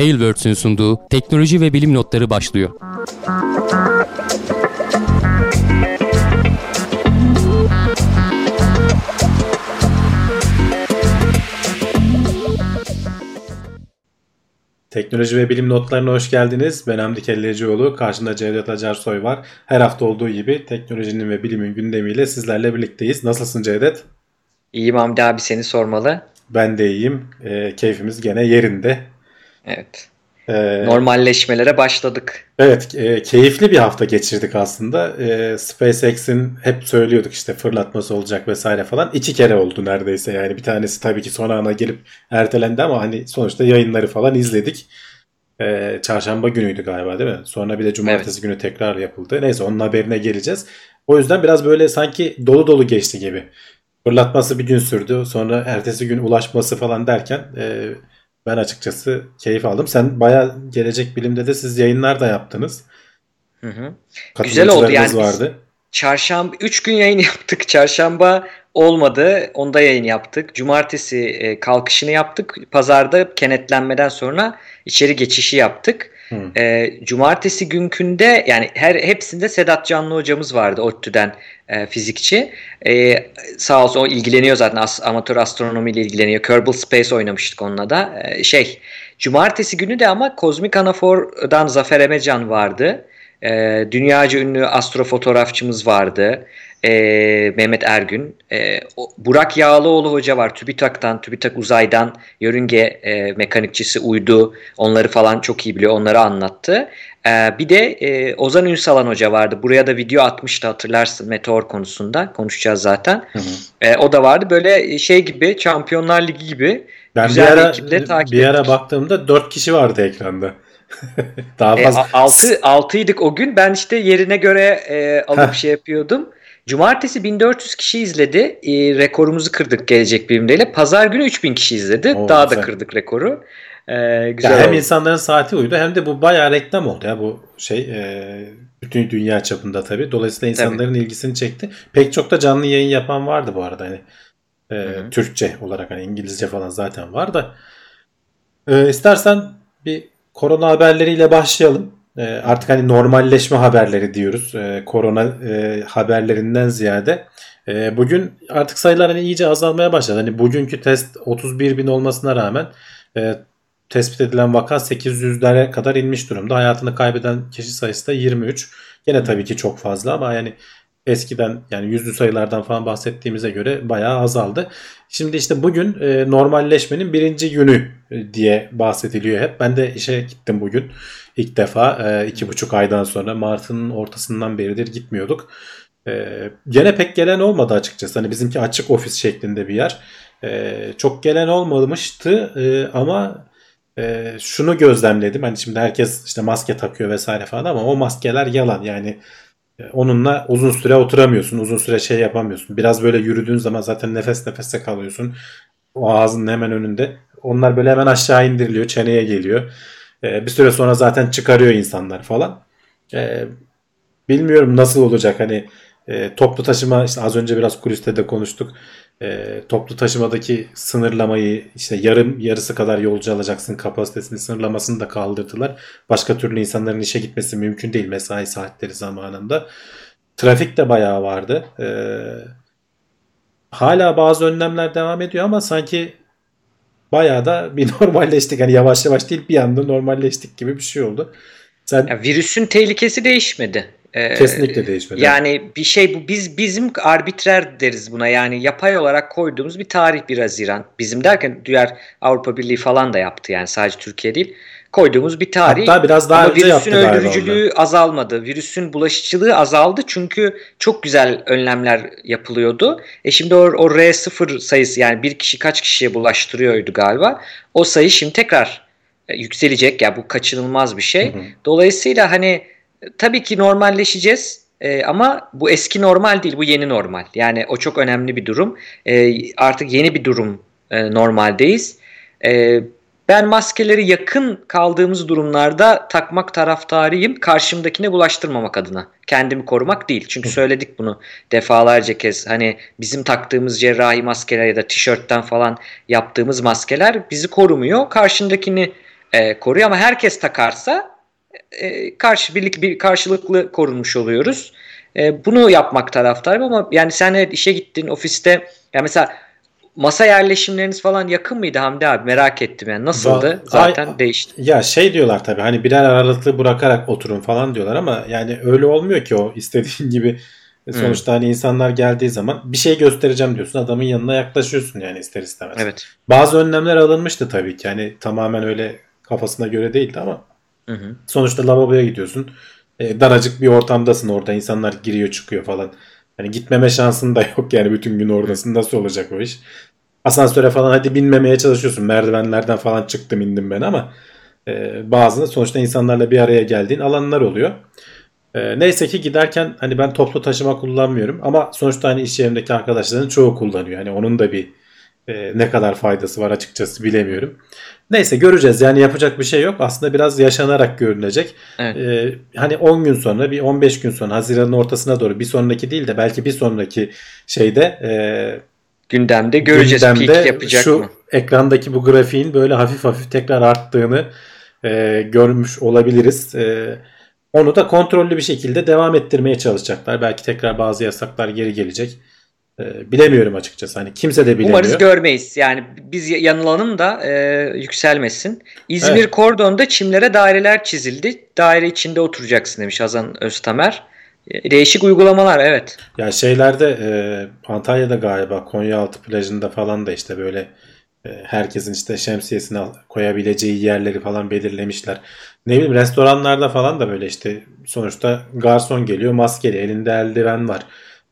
Tailwords'ün sunduğu teknoloji ve bilim notları başlıyor. Teknoloji ve bilim notlarına hoş geldiniz. Ben Hamdi Kellecioğlu. Karşımda Cevdet Acarsoy var. Her hafta olduğu gibi teknolojinin ve bilimin gündemiyle sizlerle birlikteyiz. Nasılsın Cevdet? İyiyim Hamdi abi seni sormalı. Ben de iyiyim. E, keyfimiz gene yerinde. Evet. Ee, Normalleşmelere başladık. Evet, e, keyifli bir hafta geçirdik aslında. E, SpaceX'in hep söylüyorduk işte fırlatması olacak vesaire falan. İki kere oldu neredeyse yani. Bir tanesi tabii ki son ana gelip ertelendi ama hani sonuçta yayınları falan izledik. E, çarşamba günüydü galiba değil mi? Sonra bir de cumartesi evet. günü tekrar yapıldı. Neyse onun haberine geleceğiz. O yüzden biraz böyle sanki dolu dolu geçti gibi. Fırlatması bir gün sürdü. Sonra ertesi gün ulaşması falan derken... E, ben açıkçası keyif aldım. Sen baya gelecek bilimde de siz yayınlar da yaptınız. Hı hı. Güzel oldu yani. Vardı. Çarşamba 3 gün yayın yaptık. Çarşamba olmadı. Onda yayın yaptık. Cumartesi e, kalkışını yaptık. Pazarda kenetlenmeden sonra içeri geçişi yaptık. E, cumartesi günkünde yani her hepsinde Sedat Canlı hocamız vardı ODTÜ'den e, fizikçi. E, sağ olsun o ilgileniyor zaten as, amatör astronomiyle ilgileniyor. Kerbal Space oynamıştık onunla da. E, şey cumartesi günü de ama Kozmik Anafor'dan Zafer Emecan vardı. E, dünyaca ünlü astrofotoğrafçımız vardı e, Mehmet Ergün. E, Burak Yağlıoğlu hoca var. TÜBİTAK'tan, TÜBİTAK Uzay'dan yörünge e, mekanikçisi uydu. Onları falan çok iyi biliyor. Onları anlattı. E, bir de e, Ozan Ünsalan hoca vardı. Buraya da video atmıştı hatırlarsın meteor konusunda. Konuşacağız zaten. Hı hı. E, o da vardı. Böyle şey gibi Şampiyonlar Ligi gibi ben güzel bir ara, bir ekiple takip Bir ara baktığımda 4 kişi vardı ekranda. Daha fazla. E, 6 6'ydık o gün. Ben işte yerine göre e, alıp şey yapıyordum. Cumartesi 1400 kişi izledi. E, rekorumuzu kırdık gelecek bilimdeyle. Pazar günü 3000 kişi izledi. Oo, Daha güzel. da kırdık rekoru. Ee, güzel ya hem oldu. insanların saati uydu hem de bu bayağı reklam oldu ya bu şey e, bütün dünya çapında tabii. Dolayısıyla insanların tabii. ilgisini çekti. Pek çok da canlı yayın yapan vardı bu arada hani e, Türkçe olarak hani İngilizce falan zaten var da. E, istersen bir korona haberleriyle başlayalım. Ee, artık hani normalleşme haberleri diyoruz. Ee, korona e, haberlerinden ziyade. Bugün artık sayılar hani iyice azalmaya başladı. Hani bugünkü test 31 bin olmasına rağmen e, tespit edilen vaka 800'lere kadar inmiş durumda. Hayatını kaybeden kişi sayısı da 23. Yine tabii ki çok fazla ama yani eskiden yani yüzlü sayılardan falan bahsettiğimize göre bayağı azaldı. Şimdi işte bugün e, normalleşmenin birinci günü e, diye bahsediliyor hep. Ben de işe gittim bugün ilk defa e, iki buçuk aydan sonra Mart'ın ortasından beridir gitmiyorduk. E, gene pek gelen olmadı açıkçası. Hani bizimki açık ofis şeklinde bir yer. E, çok gelen olmamıştı e, ama e, şunu gözlemledim. Hani şimdi herkes işte maske takıyor vesaire falan ama o maskeler yalan. Yani onunla uzun süre oturamıyorsun. Uzun süre şey yapamıyorsun. Biraz böyle yürüdüğün zaman zaten nefes nefese kalıyorsun. O ağzının hemen önünde. Onlar böyle hemen aşağı indiriliyor. Çeneye geliyor. Ee, bir süre sonra zaten çıkarıyor insanlar falan. Ee, bilmiyorum nasıl olacak. Hani e, toplu taşıma işte az önce biraz kuliste de konuştuk. E, toplu taşımadaki sınırlamayı işte yarım yarısı kadar yolcu alacaksın kapasitesini sınırlamasını da kaldırdılar. Başka türlü insanların işe gitmesi mümkün değil mesai saatleri zamanında. Trafik de bayağı vardı. E, hala bazı önlemler devam ediyor ama sanki bayağı da bir normalleştik. Hani yavaş yavaş değil bir anda normalleştik gibi bir şey oldu. Sen... Ya virüsün tehlikesi değişmedi. Ee, Kesinlikle değişmedi. Yani bir şey bu biz bizim arbitrer deriz buna yani yapay olarak koyduğumuz bir tarih 1 Haziran. Bizim derken diğer Avrupa Birliği falan da yaptı yani sadece Türkiye değil. Koyduğumuz bir tarih. Hatta biraz daha Ama önce virüsün öldürücülüğü azalmadı. Virüsün bulaşıcılığı azaldı çünkü çok güzel önlemler yapılıyordu. E şimdi o, o R0 sayısı yani bir kişi kaç kişiye bulaştırıyordu galiba. O sayı şimdi tekrar e, yükselecek ya yani bu kaçınılmaz bir şey. Hı hı. Dolayısıyla hani tabii ki normalleşeceğiz. E, ama bu eski normal değil, bu yeni normal. Yani o çok önemli bir durum. E, artık yeni bir durum e, normaldeyiz. E, ben maskeleri yakın kaldığımız durumlarda takmak taraftarıyım. Karşımdakine bulaştırmamak adına. Kendimi korumak değil. Çünkü söyledik bunu defalarca kez. Hani bizim taktığımız cerrahi maskeler ya da tişörtten falan yaptığımız maskeler bizi korumuyor. Karşındakini e, koruyor ama herkes takarsa e, karşı birlik bir karşılıklı korunmuş oluyoruz. E, bunu yapmak taraftarım ama yani sen evet işe gittin ofiste yani mesela masa yerleşimleriniz falan yakın mıydı Hamdi abi merak ettim yani nasıldı zaten Ay, değişti. Ya şey diyorlar tabii hani birer aralıklı bırakarak oturun falan diyorlar ama yani öyle olmuyor ki o istediğin gibi sonuçta hmm. hani insanlar geldiği zaman bir şey göstereceğim diyorsun adamın yanına yaklaşıyorsun yani ister istemez. Evet. Bazı önlemler alınmıştı tabii ki yani tamamen öyle kafasına göre değildi ama hı hı. sonuçta lavaboya gidiyorsun e, daracık bir ortamdasın orada insanlar giriyor çıkıyor falan. Hani gitmeme şansın da yok yani bütün gün oradasın. Nasıl olacak o iş? Asansöre falan hadi binmemeye çalışıyorsun. Merdivenlerden falan çıktım indim ben ama e, bazı sonuçta insanlarla bir araya geldiğin alanlar oluyor. E, neyse ki giderken hani ben toplu taşıma kullanmıyorum ama sonuçta hani iş yerimdeki arkadaşların çoğu kullanıyor. Hani onun da bir e, ne kadar faydası var açıkçası bilemiyorum. Neyse göreceğiz yani yapacak bir şey yok. Aslında biraz yaşanarak görünecek. Evet. Ee, hani 10 gün sonra bir 15 gün sonra Haziran'ın ortasına doğru bir sonraki değil de belki bir sonraki şeyde e, gündemde göreceğiz gündemde peak yapacak şu mı? ekrandaki bu grafiğin böyle hafif hafif tekrar arttığını e, görmüş olabiliriz. E, onu da kontrollü bir şekilde devam ettirmeye çalışacaklar. Belki tekrar bazı yasaklar geri gelecek. Ee, bilemiyorum açıkçası. Hani kimse de bilemiyor. Umarız görmeyiz. Yani biz yanılanım da e, yükselmesin. İzmir evet. Kordon'da çimlere daireler çizildi. Daire içinde oturacaksın demiş Hazan Öztamer. E, değişik uygulamalar evet. Ya şeylerde e, Antalya'da galiba Konyaaltı plajında falan da işte böyle e, herkesin işte şemsiyesini koyabileceği yerleri falan belirlemişler. Ne bileyim restoranlarda falan da böyle işte sonuçta garson geliyor maskeli elinde eldiven var.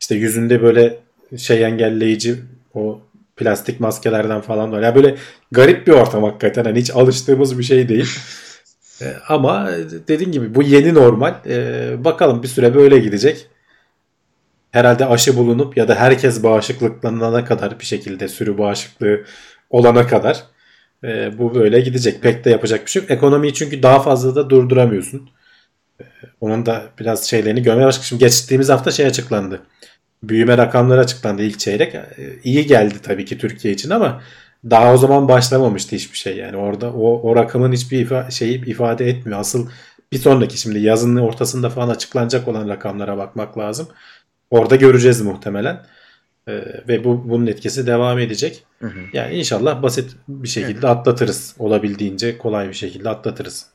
İşte yüzünde böyle şey engelleyici o plastik maskelerden falan var. Ya böyle garip bir ortam hakikaten. Hani hiç alıştığımız bir şey değil. e, ama dediğin gibi bu yeni normal. E, bakalım bir süre böyle gidecek. Herhalde aşı bulunup ya da herkes bağışıklıklanana kadar bir şekilde sürü bağışıklığı olana kadar e, bu böyle gidecek. Pek de yapacak bir şey yok. Ekonomiyi çünkü daha fazla da durduramıyorsun. E, onun da biraz şeylerini görmeye başladık. Şimdi geçtiğimiz hafta şey açıklandı büyüme rakamları açıklandı ilk çeyrek. E, iyi geldi tabii ki Türkiye için ama daha o zaman başlamamıştı hiçbir şey. Yani orada o, o rakamın hiçbir ifa, şeyi ifade etmiyor. Asıl bir sonraki şimdi yazın ortasında falan açıklanacak olan rakamlara bakmak lazım. Orada göreceğiz muhtemelen. Ee, ve bu bunun etkisi devam edecek. Hı hı. Yani inşallah basit bir şekilde atlatırız. Olabildiğince kolay bir şekilde atlatırız.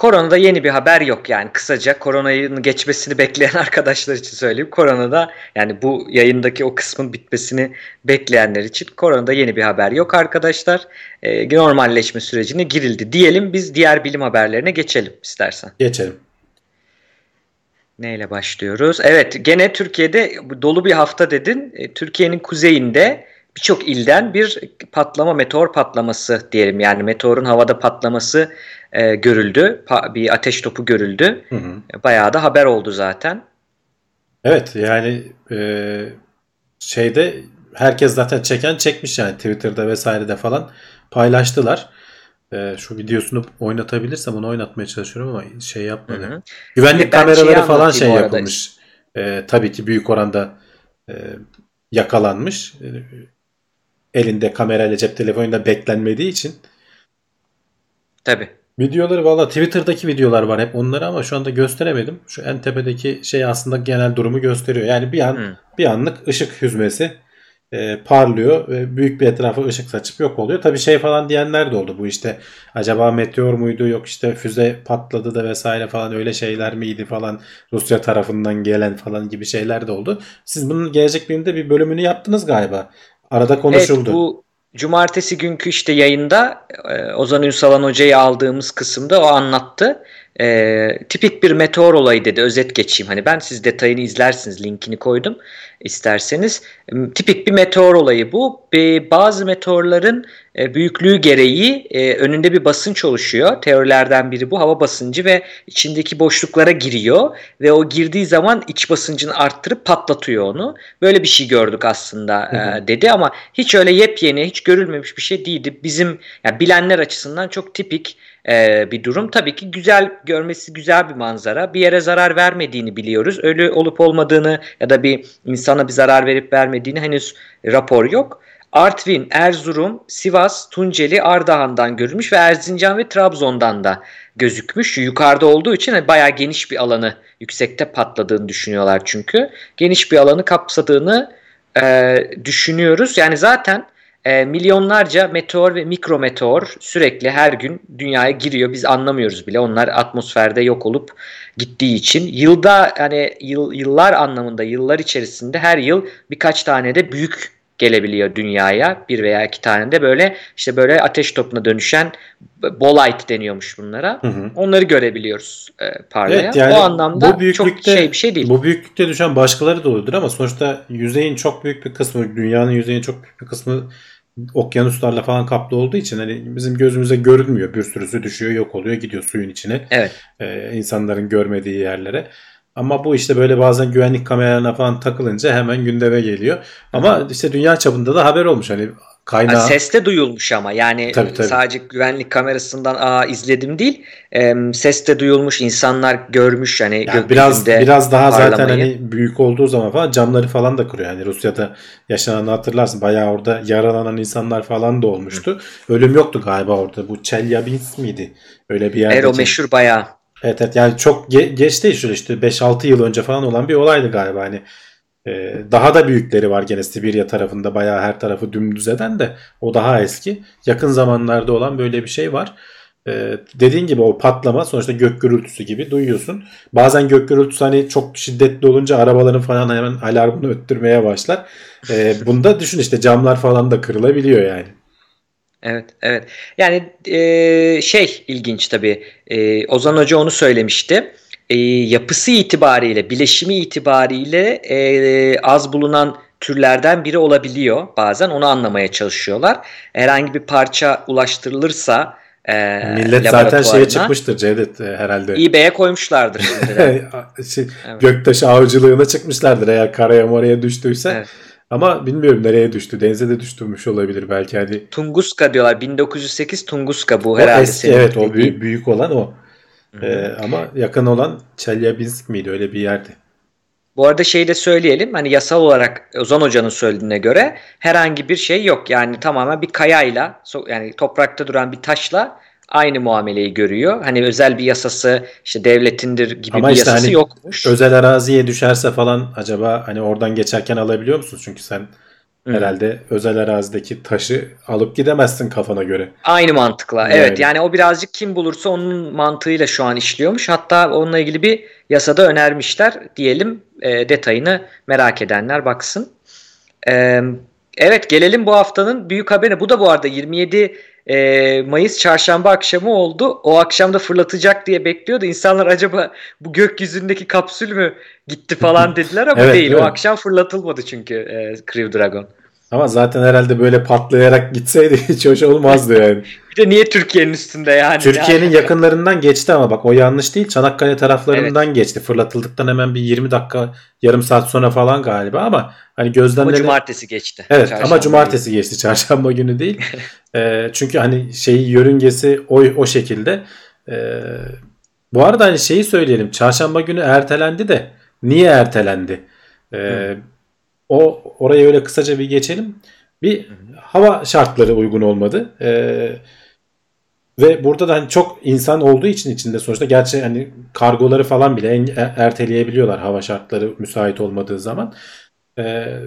Koronada yeni bir haber yok yani kısaca koronayın geçmesini bekleyen arkadaşlar için söyleyeyim. Koronada yani bu yayındaki o kısmın bitmesini bekleyenler için koronada yeni bir haber yok arkadaşlar. E, normalleşme sürecine girildi diyelim biz diğer bilim haberlerine geçelim istersen. Geçelim. Neyle başlıyoruz? Evet gene Türkiye'de dolu bir hafta dedin. E, Türkiye'nin kuzeyinde birçok ilden bir patlama meteor patlaması diyelim yani meteorun havada patlaması e, görüldü. Pa, bir ateş topu görüldü. Hı hı. Bayağı da haber oldu zaten. Evet yani e, şeyde herkes zaten çeken çekmiş yani Twitter'da vesairede falan paylaştılar. E, şu videosunu oynatabilirsem onu oynatmaya çalışıyorum ama şey yapmadı. Hı hı. Güvenlik kameraları falan şey yapılmış. E, tabii ki büyük oranda e, yakalanmış. Elinde kamerayla cep telefonuyla beklenmediği için. Tabii. Videoları valla Twitter'daki videolar var hep onları ama şu anda gösteremedim. Şu en tepedeki şey aslında genel durumu gösteriyor. Yani bir an hmm. bir anlık ışık hüzmesi e, parlıyor ve büyük bir etrafa ışık saçıp yok oluyor. Tabi şey falan diyenler de oldu. Bu işte acaba meteor muydu yok işte füze patladı da vesaire falan öyle şeyler miydi falan Rusya tarafından gelen falan gibi şeyler de oldu. Siz bunun gelecek bölümde bir bölümünü yaptınız galiba. Arada konuşuldu. Evet bu cumartesi günkü işte yayında e, Ozan Ünsalan Hoca'yı aldığımız kısımda o anlattı. E, tipik bir meteor olayı dedi. Özet geçeyim. Hani ben siz detayını izlersiniz. Linkini koydum isterseniz. Tipik bir meteor olayı bu. Bazı meteorların e, büyüklüğü gereği e, önünde bir basınç oluşuyor. Teorilerden biri bu. Hava basıncı ve içindeki boşluklara giriyor ve o girdiği zaman iç basıncını arttırıp patlatıyor onu. Böyle bir şey gördük aslında hı hı. E, dedi ama hiç öyle yepyeni, hiç görülmemiş bir şey değildi. Bizim yani bilenler açısından çok tipik bir durum. Tabii ki güzel görmesi güzel bir manzara. Bir yere zarar vermediğini biliyoruz. Ölü olup olmadığını ya da bir insana bir zarar verip vermediğini henüz rapor yok. Artvin, Erzurum, Sivas, Tunceli, Ardahan'dan görülmüş ve Erzincan ve Trabzon'dan da gözükmüş. Yukarıda olduğu için hani bayağı geniş bir alanı yüksekte patladığını düşünüyorlar çünkü. Geniş bir alanı kapsadığını e, düşünüyoruz. Yani zaten e, milyonlarca meteor ve mikrometeor sürekli her gün dünyaya giriyor. Biz anlamıyoruz bile. Onlar atmosferde yok olup gittiği için. Yılda hani yıl, yıllar anlamında yıllar içerisinde her yıl birkaç tane de büyük gelebiliyor dünyaya. Bir veya iki tane de böyle işte böyle ateş topuna dönüşen bolite deniyormuş bunlara. Hı hı. Onları görebiliyoruz e, parlayan. Evet, yani o anlamda bu çok şey bir şey değil. Bu büyüklükte düşen başkaları da oluyordur ama sonuçta yüzeyin çok büyük bir kısmı, dünyanın yüzeyinin çok büyük bir kısmı okyanuslarla falan kaplı olduğu için hani bizim gözümüze görünmüyor. Bir sürüsü düşüyor, yok oluyor, gidiyor suyun içine. Evet. Ee, insanların görmediği yerlere. Ama bu işte böyle bazen güvenlik kameralarına falan takılınca hemen gündeme geliyor. Ama işte dünya çapında da haber olmuş. Hani kaynağı... Yani ses de duyulmuş ama yani tabii, tabii. sadece güvenlik kamerasından aa izledim değil e, ses de duyulmuş insanlar görmüş hani yani biraz biraz daha parlamayı. zaten hani büyük olduğu zaman falan camları falan da kuruyor yani Rusya'da yaşananı hatırlarsın bayağı orada yaralanan insanlar falan da olmuştu Hı. ölüm yoktu galiba orada bu Chelyabinsk miydi öyle bir yerde evet o meşhur bayağı Evet evet yani çok ge- geç değil şöyle işte 5-6 yıl önce falan olan bir olaydı galiba hani ee, daha da büyükleri var gene Sibirya tarafında bayağı her tarafı dümdüz eden de o daha eski. Yakın zamanlarda olan böyle bir şey var. Ee, dediğin gibi o patlama sonuçta gök gürültüsü gibi duyuyorsun. Bazen gök gürültüsü hani çok şiddetli olunca arabaların falan hemen alarmını öttürmeye başlar. Ee, bunda düşün işte camlar falan da kırılabiliyor yani. Evet, evet. Yani e, şey ilginç tabii. E, Ozan Hoca onu söylemişti. E, yapısı itibariyle, bileşimi itibariyle e, az bulunan türlerden biri olabiliyor bazen. Onu anlamaya çalışıyorlar. Herhangi bir parça ulaştırılırsa e, Millet zaten şeye çıkmıştır Cevdet e, herhalde. eBay'e koymuşlardır. şey, evet. Göktaşı avcılığına çıkmışlardır eğer karaya moraya düştüyse. Evet. Ama bilmiyorum nereye düştü. Denize de düştürmüş olabilir belki hani. Tunguska diyorlar. 1908 Tunguska bu o herhalde. Eski, evet o büyük, büyük olan o. Ee, ama yakın olan Chelyabinsk miydi öyle bir yerdi. Bu arada şeyi de söyleyelim hani yasal olarak Ozan Hoca'nın söylediğine göre herhangi bir şey yok. Yani tamamen bir kayayla yani toprakta duran bir taşla aynı muameleyi görüyor. Hani özel bir yasası işte devletindir gibi Ama bir işte yasası hani yokmuş. Özel araziye düşerse falan acaba hani oradan geçerken alabiliyor musun? Çünkü sen Hı. herhalde özel arazideki taşı alıp gidemezsin kafana göre. Aynı mantıkla. Yani. Evet yani o birazcık kim bulursa onun mantığıyla şu an işliyormuş. Hatta onunla ilgili bir yasada önermişler diyelim. E, detayını merak edenler baksın. E, evet gelelim bu haftanın büyük haberine. Bu da bu arada 27 e, Mayıs çarşamba akşamı oldu. O akşam da fırlatacak diye bekliyordu. İnsanlar acaba bu gökyüzündeki kapsül mü gitti falan dediler ama evet, değil. O akşam fırlatılmadı çünkü e, Crew Dragon. Ama zaten herhalde böyle patlayarak gitseydi hiç hoş olmazdı yani. bir de niye Türkiye'nin üstünde yani? Türkiye'nin yani. yakınlarından geçti ama bak o yanlış değil. Çanakkale taraflarından evet. geçti. Fırlatıldıktan hemen bir 20 dakika yarım saat sonra falan galiba ama hani gözlemleri... Ama cumartesi geçti. Evet çarşamba ama cumartesi değil. geçti. Çarşamba günü değil. e, çünkü hani şeyi yörüngesi o, o şekilde. E, bu arada hani şeyi söyleyelim. Çarşamba günü ertelendi de niye ertelendi? E, o oraya öyle kısaca bir geçelim. Bir hava şartları uygun olmadı. Ee, ve burada da hani çok insan olduğu için içinde sonuçta gerçi hani kargoları falan bile e, erteleyebiliyorlar hava şartları müsait olmadığı zaman. Ee,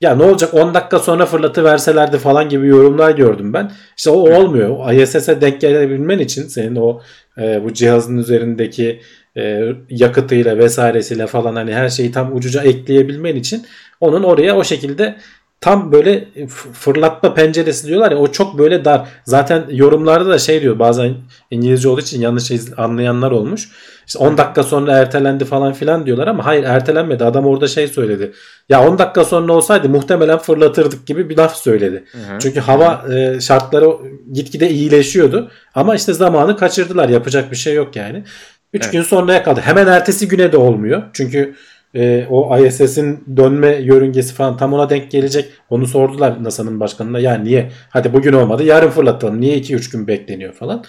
ya ne olacak 10 dakika sonra fırlatı verselerdi falan gibi yorumlar gördüm ben. İşte o olmuyor. ISS'e denk gelebilmen için senin o e, bu cihazın üzerindeki e, yakıtıyla vesairesiyle falan hani her şeyi tam ucuca ekleyebilmen için onun oraya o şekilde tam böyle fırlatma penceresi diyorlar ya o çok böyle dar. Zaten yorumlarda da şey diyor bazen İngilizce olduğu için yanlış anlayanlar olmuş. İşte 10 dakika sonra ertelendi falan filan diyorlar ama hayır ertelenmedi. Adam orada şey söyledi. Ya 10 dakika sonra olsaydı muhtemelen fırlatırdık gibi bir laf söyledi. Hı hı. Çünkü hava e, şartları gitgide iyileşiyordu. Ama işte zamanı kaçırdılar. Yapacak bir şey yok yani. 3 evet. gün sonraya kaldı. Hemen ertesi güne de olmuyor. Çünkü e, o ISS'in dönme yörüngesi falan tam ona denk gelecek. Onu sordular NASA'nın başkanına. Ya niye? Hadi bugün olmadı yarın fırlatalım. Niye 2-3 gün bekleniyor falan.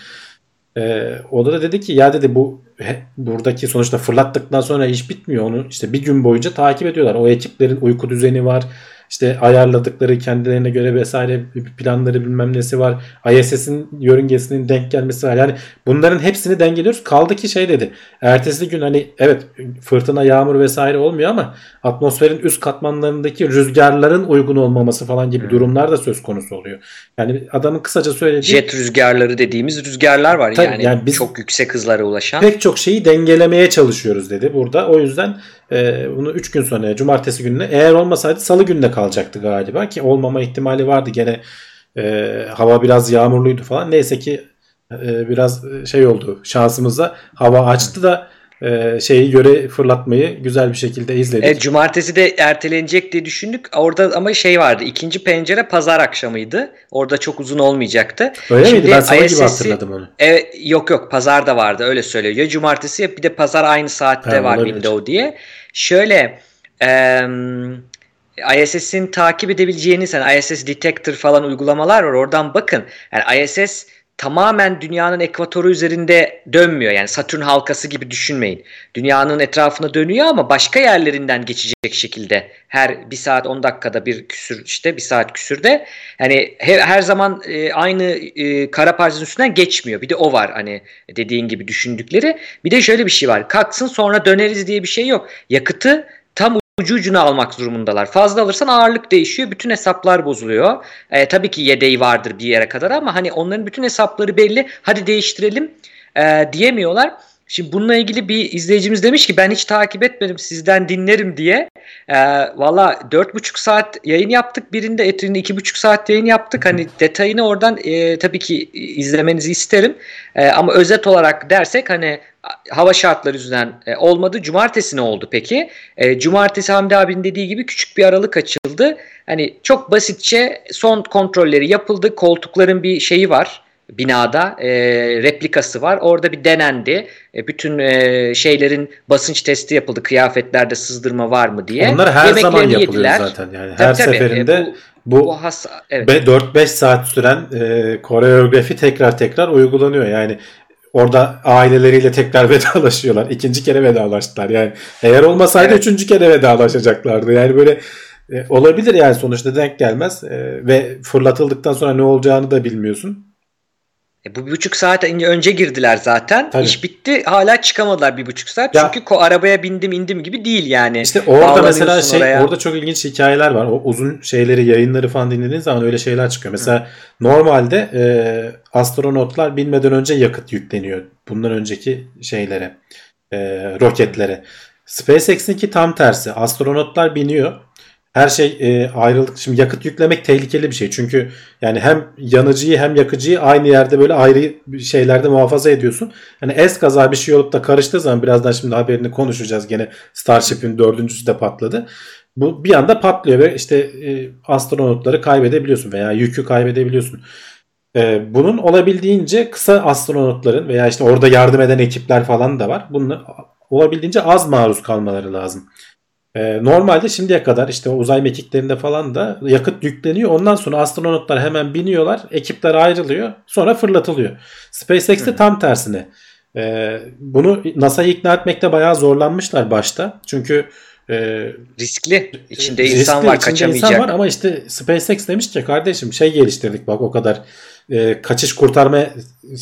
E, o da dedi ki ya dedi bu he, buradaki sonuçta fırlattıktan sonra iş bitmiyor. Onu işte bir gün boyunca takip ediyorlar. O ekiplerin uyku düzeni var. İşte ayarladıkları kendilerine göre vesaire planları bilmem nesi var. ISS'in yörüngesinin denk gelmesi var. Yani bunların hepsini dengeliyoruz. Kaldı ki şey dedi. Ertesi gün hani evet fırtına, yağmur vesaire olmuyor ama atmosferin üst katmanlarındaki rüzgarların uygun olmaması falan gibi hmm. durumlar da söz konusu oluyor. Yani adamın kısaca söylediği jet rüzgarları dediğimiz rüzgarlar var tabii, yani, yani biz çok yüksek hızlara ulaşan. Pek çok şeyi dengelemeye çalışıyoruz dedi burada. O yüzden e, bunu 3 gün sonra cumartesi gününe eğer olmasaydı salı gününe kalacaktı galiba ki olmama ihtimali vardı gene e, hava biraz yağmurluydu falan. Neyse ki e, biraz şey oldu şansımıza hava açtı da e, şeyi göre fırlatmayı güzel bir şekilde izledik. Evet, cumartesi de ertelenecek diye düşündük. Orada ama şey vardı. ikinci pencere pazar akşamıydı. Orada çok uzun olmayacaktı. Öyle Şimdi miydi? Ben salı gibi hatırladım onu. Evet, yok yok pazar da vardı öyle söylüyor. Ya cumartesi ya bir de pazar aynı saatte ha, var olabilir. window diye. Şöyle eee ISS'in takip edebileceğiniz hani ISS Detector falan uygulamalar var. Oradan bakın. Yani ISS tamamen dünyanın ekvatoru üzerinde dönmüyor. Yani Satürn halkası gibi düşünmeyin. Dünyanın etrafına dönüyor ama başka yerlerinden geçecek şekilde her bir saat 10 dakikada bir küsür işte bir saat küsürde yani her, her zaman e, aynı e, kara parçasının üstünden geçmiyor. Bir de o var hani dediğin gibi düşündükleri. Bir de şöyle bir şey var. Kalksın sonra döneriz diye bir şey yok. Yakıtı ucu ucuna almak durumundalar. Fazla alırsan ağırlık değişiyor. Bütün hesaplar bozuluyor. E, tabii ki yedeği vardır bir yere kadar ama hani onların bütün hesapları belli. Hadi değiştirelim e, diyemiyorlar. Şimdi bununla ilgili bir izleyicimiz demiş ki ben hiç takip etmedim sizden dinlerim diye. E, Valla 4,5 saat yayın yaptık. Birinde Etrin'de 2,5 saat yayın yaptık. Hani detayını oradan e, tabii ki izlemenizi isterim. E, ama özet olarak dersek hani hava şartları yüzünden e, olmadı. Cumartesi ne oldu peki? E, cumartesi Hamdi abinin dediği gibi küçük bir aralık açıldı. Hani çok basitçe son kontrolleri yapıldı. Koltukların bir şeyi var binada e, replikası var. Orada bir denendi. E, bütün e, şeylerin basınç testi yapıldı. Kıyafetlerde sızdırma var mı diye. Onlar her zaman yapılıyor yediler. zaten. Yani tabii, her tabii, seferinde e, bu, bu, bu has, evet. 4-5 saat süren e, koreografi tekrar tekrar uygulanıyor. Yani Orada aileleriyle tekrar vedalaşıyorlar. İkinci kere vedalaştılar. Yani eğer olmasaydı evet. üçüncü kere vedalaşacaklardı. Yani böyle e, olabilir yani sonuçta denk gelmez. E, ve fırlatıldıktan sonra ne olacağını da bilmiyorsun. E bu bir buçuk saat önce girdiler zaten. Tabii. İş bitti. Hala çıkamadılar bir buçuk saat. Ya, Çünkü arabaya bindim indim gibi değil yani. İşte orada mesela şey oraya. orada çok ilginç hikayeler var. O uzun şeyleri yayınları falan dinlediğin zaman öyle şeyler çıkıyor. Mesela Hı. normalde e, astronotlar binmeden önce yakıt yükleniyor. Bundan önceki şeylere e, roketlere. SpaceX'inki tam tersi. Astronotlar biniyor her şey e, ayrılık. Şimdi yakıt yüklemek tehlikeli bir şey. Çünkü yani hem yanıcıyı hem yakıcıyı aynı yerde böyle ayrı şeylerde muhafaza ediyorsun. Hani es kaza bir şey olup da karıştığı zaman birazdan şimdi haberini konuşacağız. Gene Starship'in dördüncüsü de patladı. Bu bir anda patlıyor ve işte e, astronotları kaybedebiliyorsun veya yükü kaybedebiliyorsun. E, bunun olabildiğince kısa astronotların veya işte orada yardım eden ekipler falan da var. Bunun olabildiğince az maruz kalmaları lazım. E, normalde şimdiye kadar işte uzay mekiklerinde falan da yakıt yükleniyor. Ondan sonra astronotlar hemen biniyorlar. Ekipler ayrılıyor. Sonra fırlatılıyor. SpaceX'te tam tersine. E, bunu NASA'yı ikna etmekte bayağı zorlanmışlar başta. Çünkü e, riskli. İçinde riskli, insan var kaçamayacak. insan var ama işte SpaceX demiş ki kardeşim şey geliştirdik bak o kadar e, kaçış kurtarma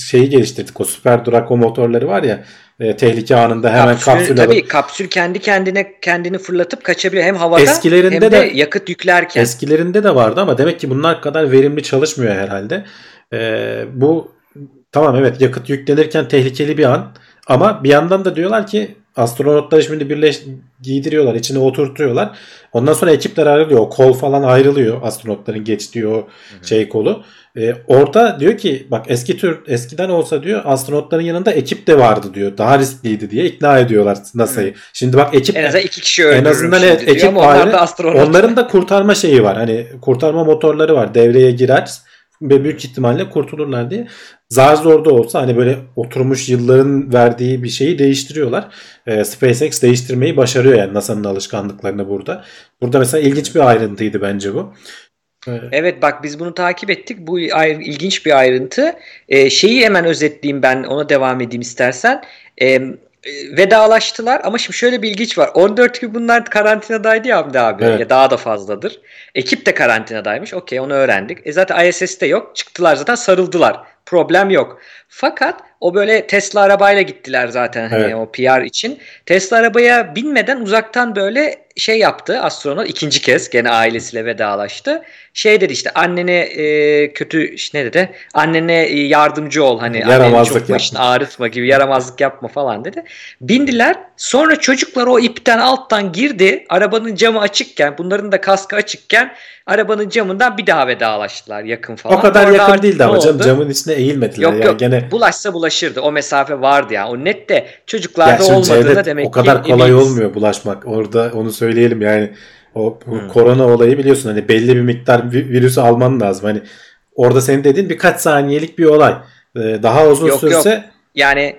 şeyi geliştirdik. O süper Draco motorları var ya e, tehlike anında hemen kapsül, kapsül alıp. Tabii kapsül kendi kendine kendini fırlatıp kaçabiliyor hem havada eskilerinde hem de, de yakıt yüklerken. Eskilerinde de vardı ama demek ki bunlar kadar verimli çalışmıyor herhalde. E, bu tamam evet yakıt yüklenirken tehlikeli bir an ama bir yandan da diyorlar ki astronotları şimdi birleş giydiriyorlar, içine oturtuyorlar. Ondan sonra ekipler ayrılıyor. O kol falan ayrılıyor astronotların geçtiği o şey kolu. E, orada diyor ki bak eski tür eskiden olsa diyor astronotların yanında ekip de vardı diyor. Daha riskliydi diye ikna ediyorlar NASA'yı. Şimdi bak ekip en azından iki kişi En azından evet, ekip ayrı. Da onların da kurtarma şeyi var. Hani kurtarma motorları var. Devreye girer ve büyük ihtimalle kurtulurlar diye. Zar zor da olsa hani böyle oturmuş yılların verdiği bir şeyi değiştiriyorlar. E, SpaceX değiştirmeyi başarıyor yani NASA'nın alışkanlıklarını burada. Burada mesela ilginç bir ayrıntıydı bence bu. Evet. evet bak biz bunu takip ettik. Bu ilginç bir ayrıntı. Ee, şeyi hemen özetleyeyim ben ona devam edeyim istersen. Ee, vedalaştılar ama şimdi şöyle bir ilginç var. 14 gün bunlar karantinadaydı ya Hamdi abi. Evet. Ya daha da fazladır. Ekip de karantinadaymış. Okey onu öğrendik. E zaten ISS'te yok. Çıktılar zaten sarıldılar. Problem yok. Fakat o böyle Tesla arabayla gittiler zaten hani o PR için. Tesla arabaya binmeden uzaktan böyle şey yaptı astronot ikinci kez gene ailesiyle vedalaştı. Şey dedi işte annene e, kötü ne dedi? Annene e, yardımcı ol hani yaramazlık çok başını ağrıtma gibi yaramazlık yapma falan dedi. Bindiler. Sonra çocuklar o ipten alttan girdi. Arabanın camı açıkken bunların da kaskı açıkken arabanın camından bir daha vedalaştılar yakın falan. O kadar Orada yakın değildi ama canım camın içine eğilmediler. Yok yani yok gene... bulaşsa bulaşırdı. O mesafe vardı ya. Yani. O net de çocuklarda ya olmadığına demek o kadar ki kolay eminiz. olmuyor bulaşmak. Orada onu söyleyelim yani. O hmm. korona olayı biliyorsun hani belli bir miktar virüsü alman lazım. Hani orada senin dediğin birkaç saniyelik bir olay. Ee, daha uzun yok, sürse yok. yani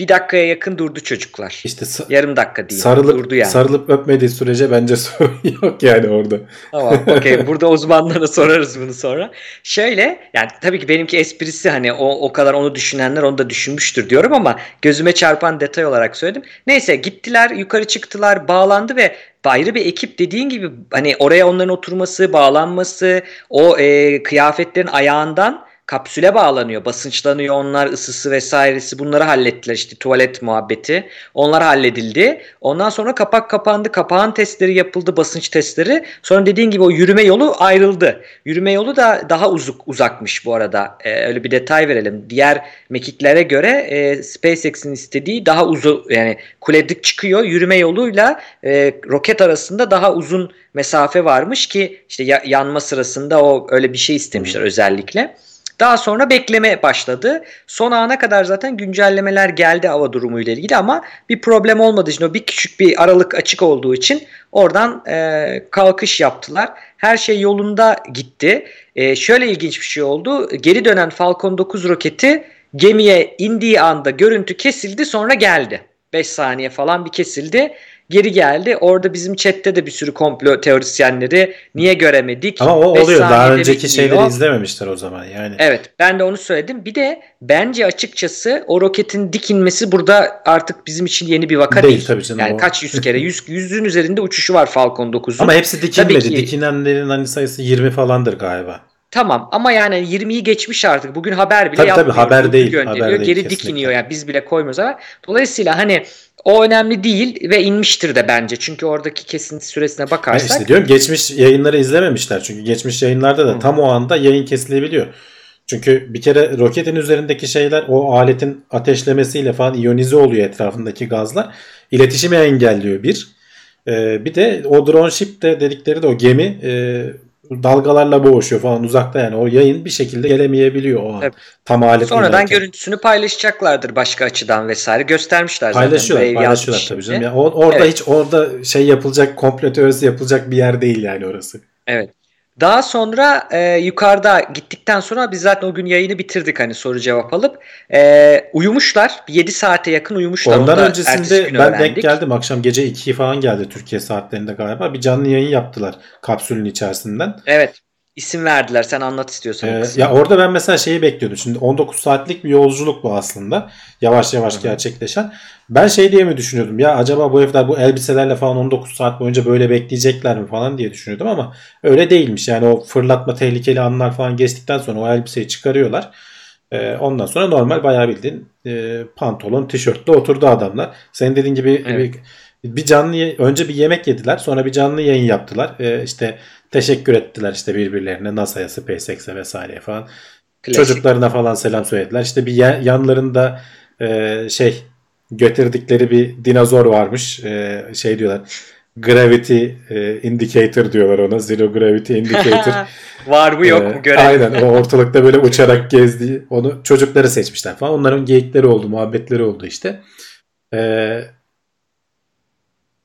bir dakikaya yakın durdu çocuklar. İşte yarım dakika değil. Sarılıp, durdu yani. Sarılıp öpmediği sürece bence sorun yok yani orada. Tamam okey burada uzmanlara sorarız bunu sonra. Şöyle yani tabii ki benimki esprisi hani o, o kadar onu düşünenler onu da düşünmüştür diyorum ama gözüme çarpan detay olarak söyledim. Neyse gittiler yukarı çıktılar bağlandı ve ayrı bir ekip dediğin gibi hani oraya onların oturması, bağlanması, o e, kıyafetlerin ayağından kapsüle bağlanıyor. Basınçlanıyor onlar ısısı vesairesi bunları hallettiler işte tuvalet muhabbeti. Onlar halledildi. Ondan sonra kapak kapandı. Kapağın testleri yapıldı basınç testleri. Sonra dediğin gibi o yürüme yolu ayrıldı. Yürüme yolu da daha uzak uzakmış bu arada. Ee, öyle bir detay verelim. Diğer mekiklere göre e, SpaceX'in istediği daha uzun yani kuledik çıkıyor. Yürüme yoluyla e, roket arasında daha uzun mesafe varmış ki işte ya, yanma sırasında o öyle bir şey istemişler özellikle. Daha sonra bekleme başladı. Son ana kadar zaten güncellemeler geldi hava durumu ile ilgili ama bir problem olmadığı için o bir küçük bir aralık açık olduğu için oradan e, kalkış yaptılar. Her şey yolunda gitti. E, şöyle ilginç bir şey oldu. Geri dönen Falcon 9 roketi gemiye indiği anda görüntü kesildi sonra geldi. 5 saniye falan bir kesildi geri geldi. Orada bizim chatte de bir sürü komplo teorisyenleri niye göremedik? Ama o oluyor. Daha önceki gidiyor. şeyleri izlememişler o zaman yani. Evet ben de onu söyledim. Bir de bence açıkçası o roketin dik inmesi burada artık bizim için yeni bir vaka değil. değil. Tabii canım, yani o. kaç yüz kere? Yüz, yüzün üzerinde uçuşu var Falcon 9'un. Ama hepsi dikinmedi. Ki, Dikinenlerin hani sayısı 20 falandır galiba. Tamam ama yani 20'yi geçmiş artık. Bugün haber bile tabii, yapmıyor. Tabii haber değil. Gönderiyor. Haber değil, Geri kesinlikle. dikiniyor yani biz bile koymuyoruz ama. Dolayısıyla hani o önemli değil ve inmiştir de bence. Çünkü oradaki kesinti süresine bakarsak. Ben işte diyorum geçmiş yayınları izlememişler. Çünkü geçmiş yayınlarda da Hı. tam o anda yayın kesilebiliyor. Çünkü bir kere roketin üzerindeki şeyler o aletin ateşlemesiyle falan iyonize oluyor etrafındaki gazlar. İletişimi engelliyor bir. Ee, bir de o drone ship de dedikleri de o gemi e, dalgalarla boğuşuyor falan uzakta yani o yayın bir şekilde gelemeyebiliyor o an. Tam alet Sonradan oynarken. görüntüsünü paylaşacaklardır başka açıdan vesaire göstermişler paylaşıyorlar, zaten. Paylaşıyorlar tabii canım. Yani orada evet. hiç orada şey yapılacak komplo teorisi yapılacak bir yer değil yani orası. Evet. Daha sonra e, yukarıda gittikten sonra biz zaten o gün yayını bitirdik hani soru cevap alıp. E, uyumuşlar. 7 saate yakın uyumuşlar. Ondan Onu öncesinde ben öğrendik. denk geldim. Akşam gece 2 falan geldi Türkiye saatlerinde galiba. Bir canlı yayın yaptılar kapsülün içerisinden. Evet. İsim verdiler. Sen anlat istiyorsan. Ee, ya orada ben mesela şeyi bekliyordum. Şimdi 19 saatlik bir yolculuk bu aslında. Yavaş yavaş Hı-hı. gerçekleşen. Ben şey diye mi düşünüyordum? Ya acaba bu evler bu elbiselerle falan 19 saat boyunca böyle bekleyecekler mi falan diye düşünüyordum ama öyle değilmiş. Yani o fırlatma tehlikeli anlar falan geçtikten sonra o elbiseyi çıkarıyorlar. Ee, ondan sonra normal bayağı bildiğin e, pantolon, tişörtle oturdu adamlar. Senin dediğin gibi evet. bir, bir canlı önce bir yemek yediler, sonra bir canlı yayın yaptılar. Ee, işte teşekkür ettiler işte birbirlerine NASA'ya, SpaceX'e vesaire falan. Klasik. Çocuklarına falan selam söylediler. İşte bir yanlarında e, şey götürdükleri bir dinozor varmış. E, şey diyorlar. Gravity e, Indicator diyorlar ona. Zero Gravity Indicator. Var mı yok mu e, görelim. Aynen o ortalıkta böyle uçarak gezdiği onu çocukları seçmişler falan. Onların geyikleri oldu, muhabbetleri oldu işte. Eee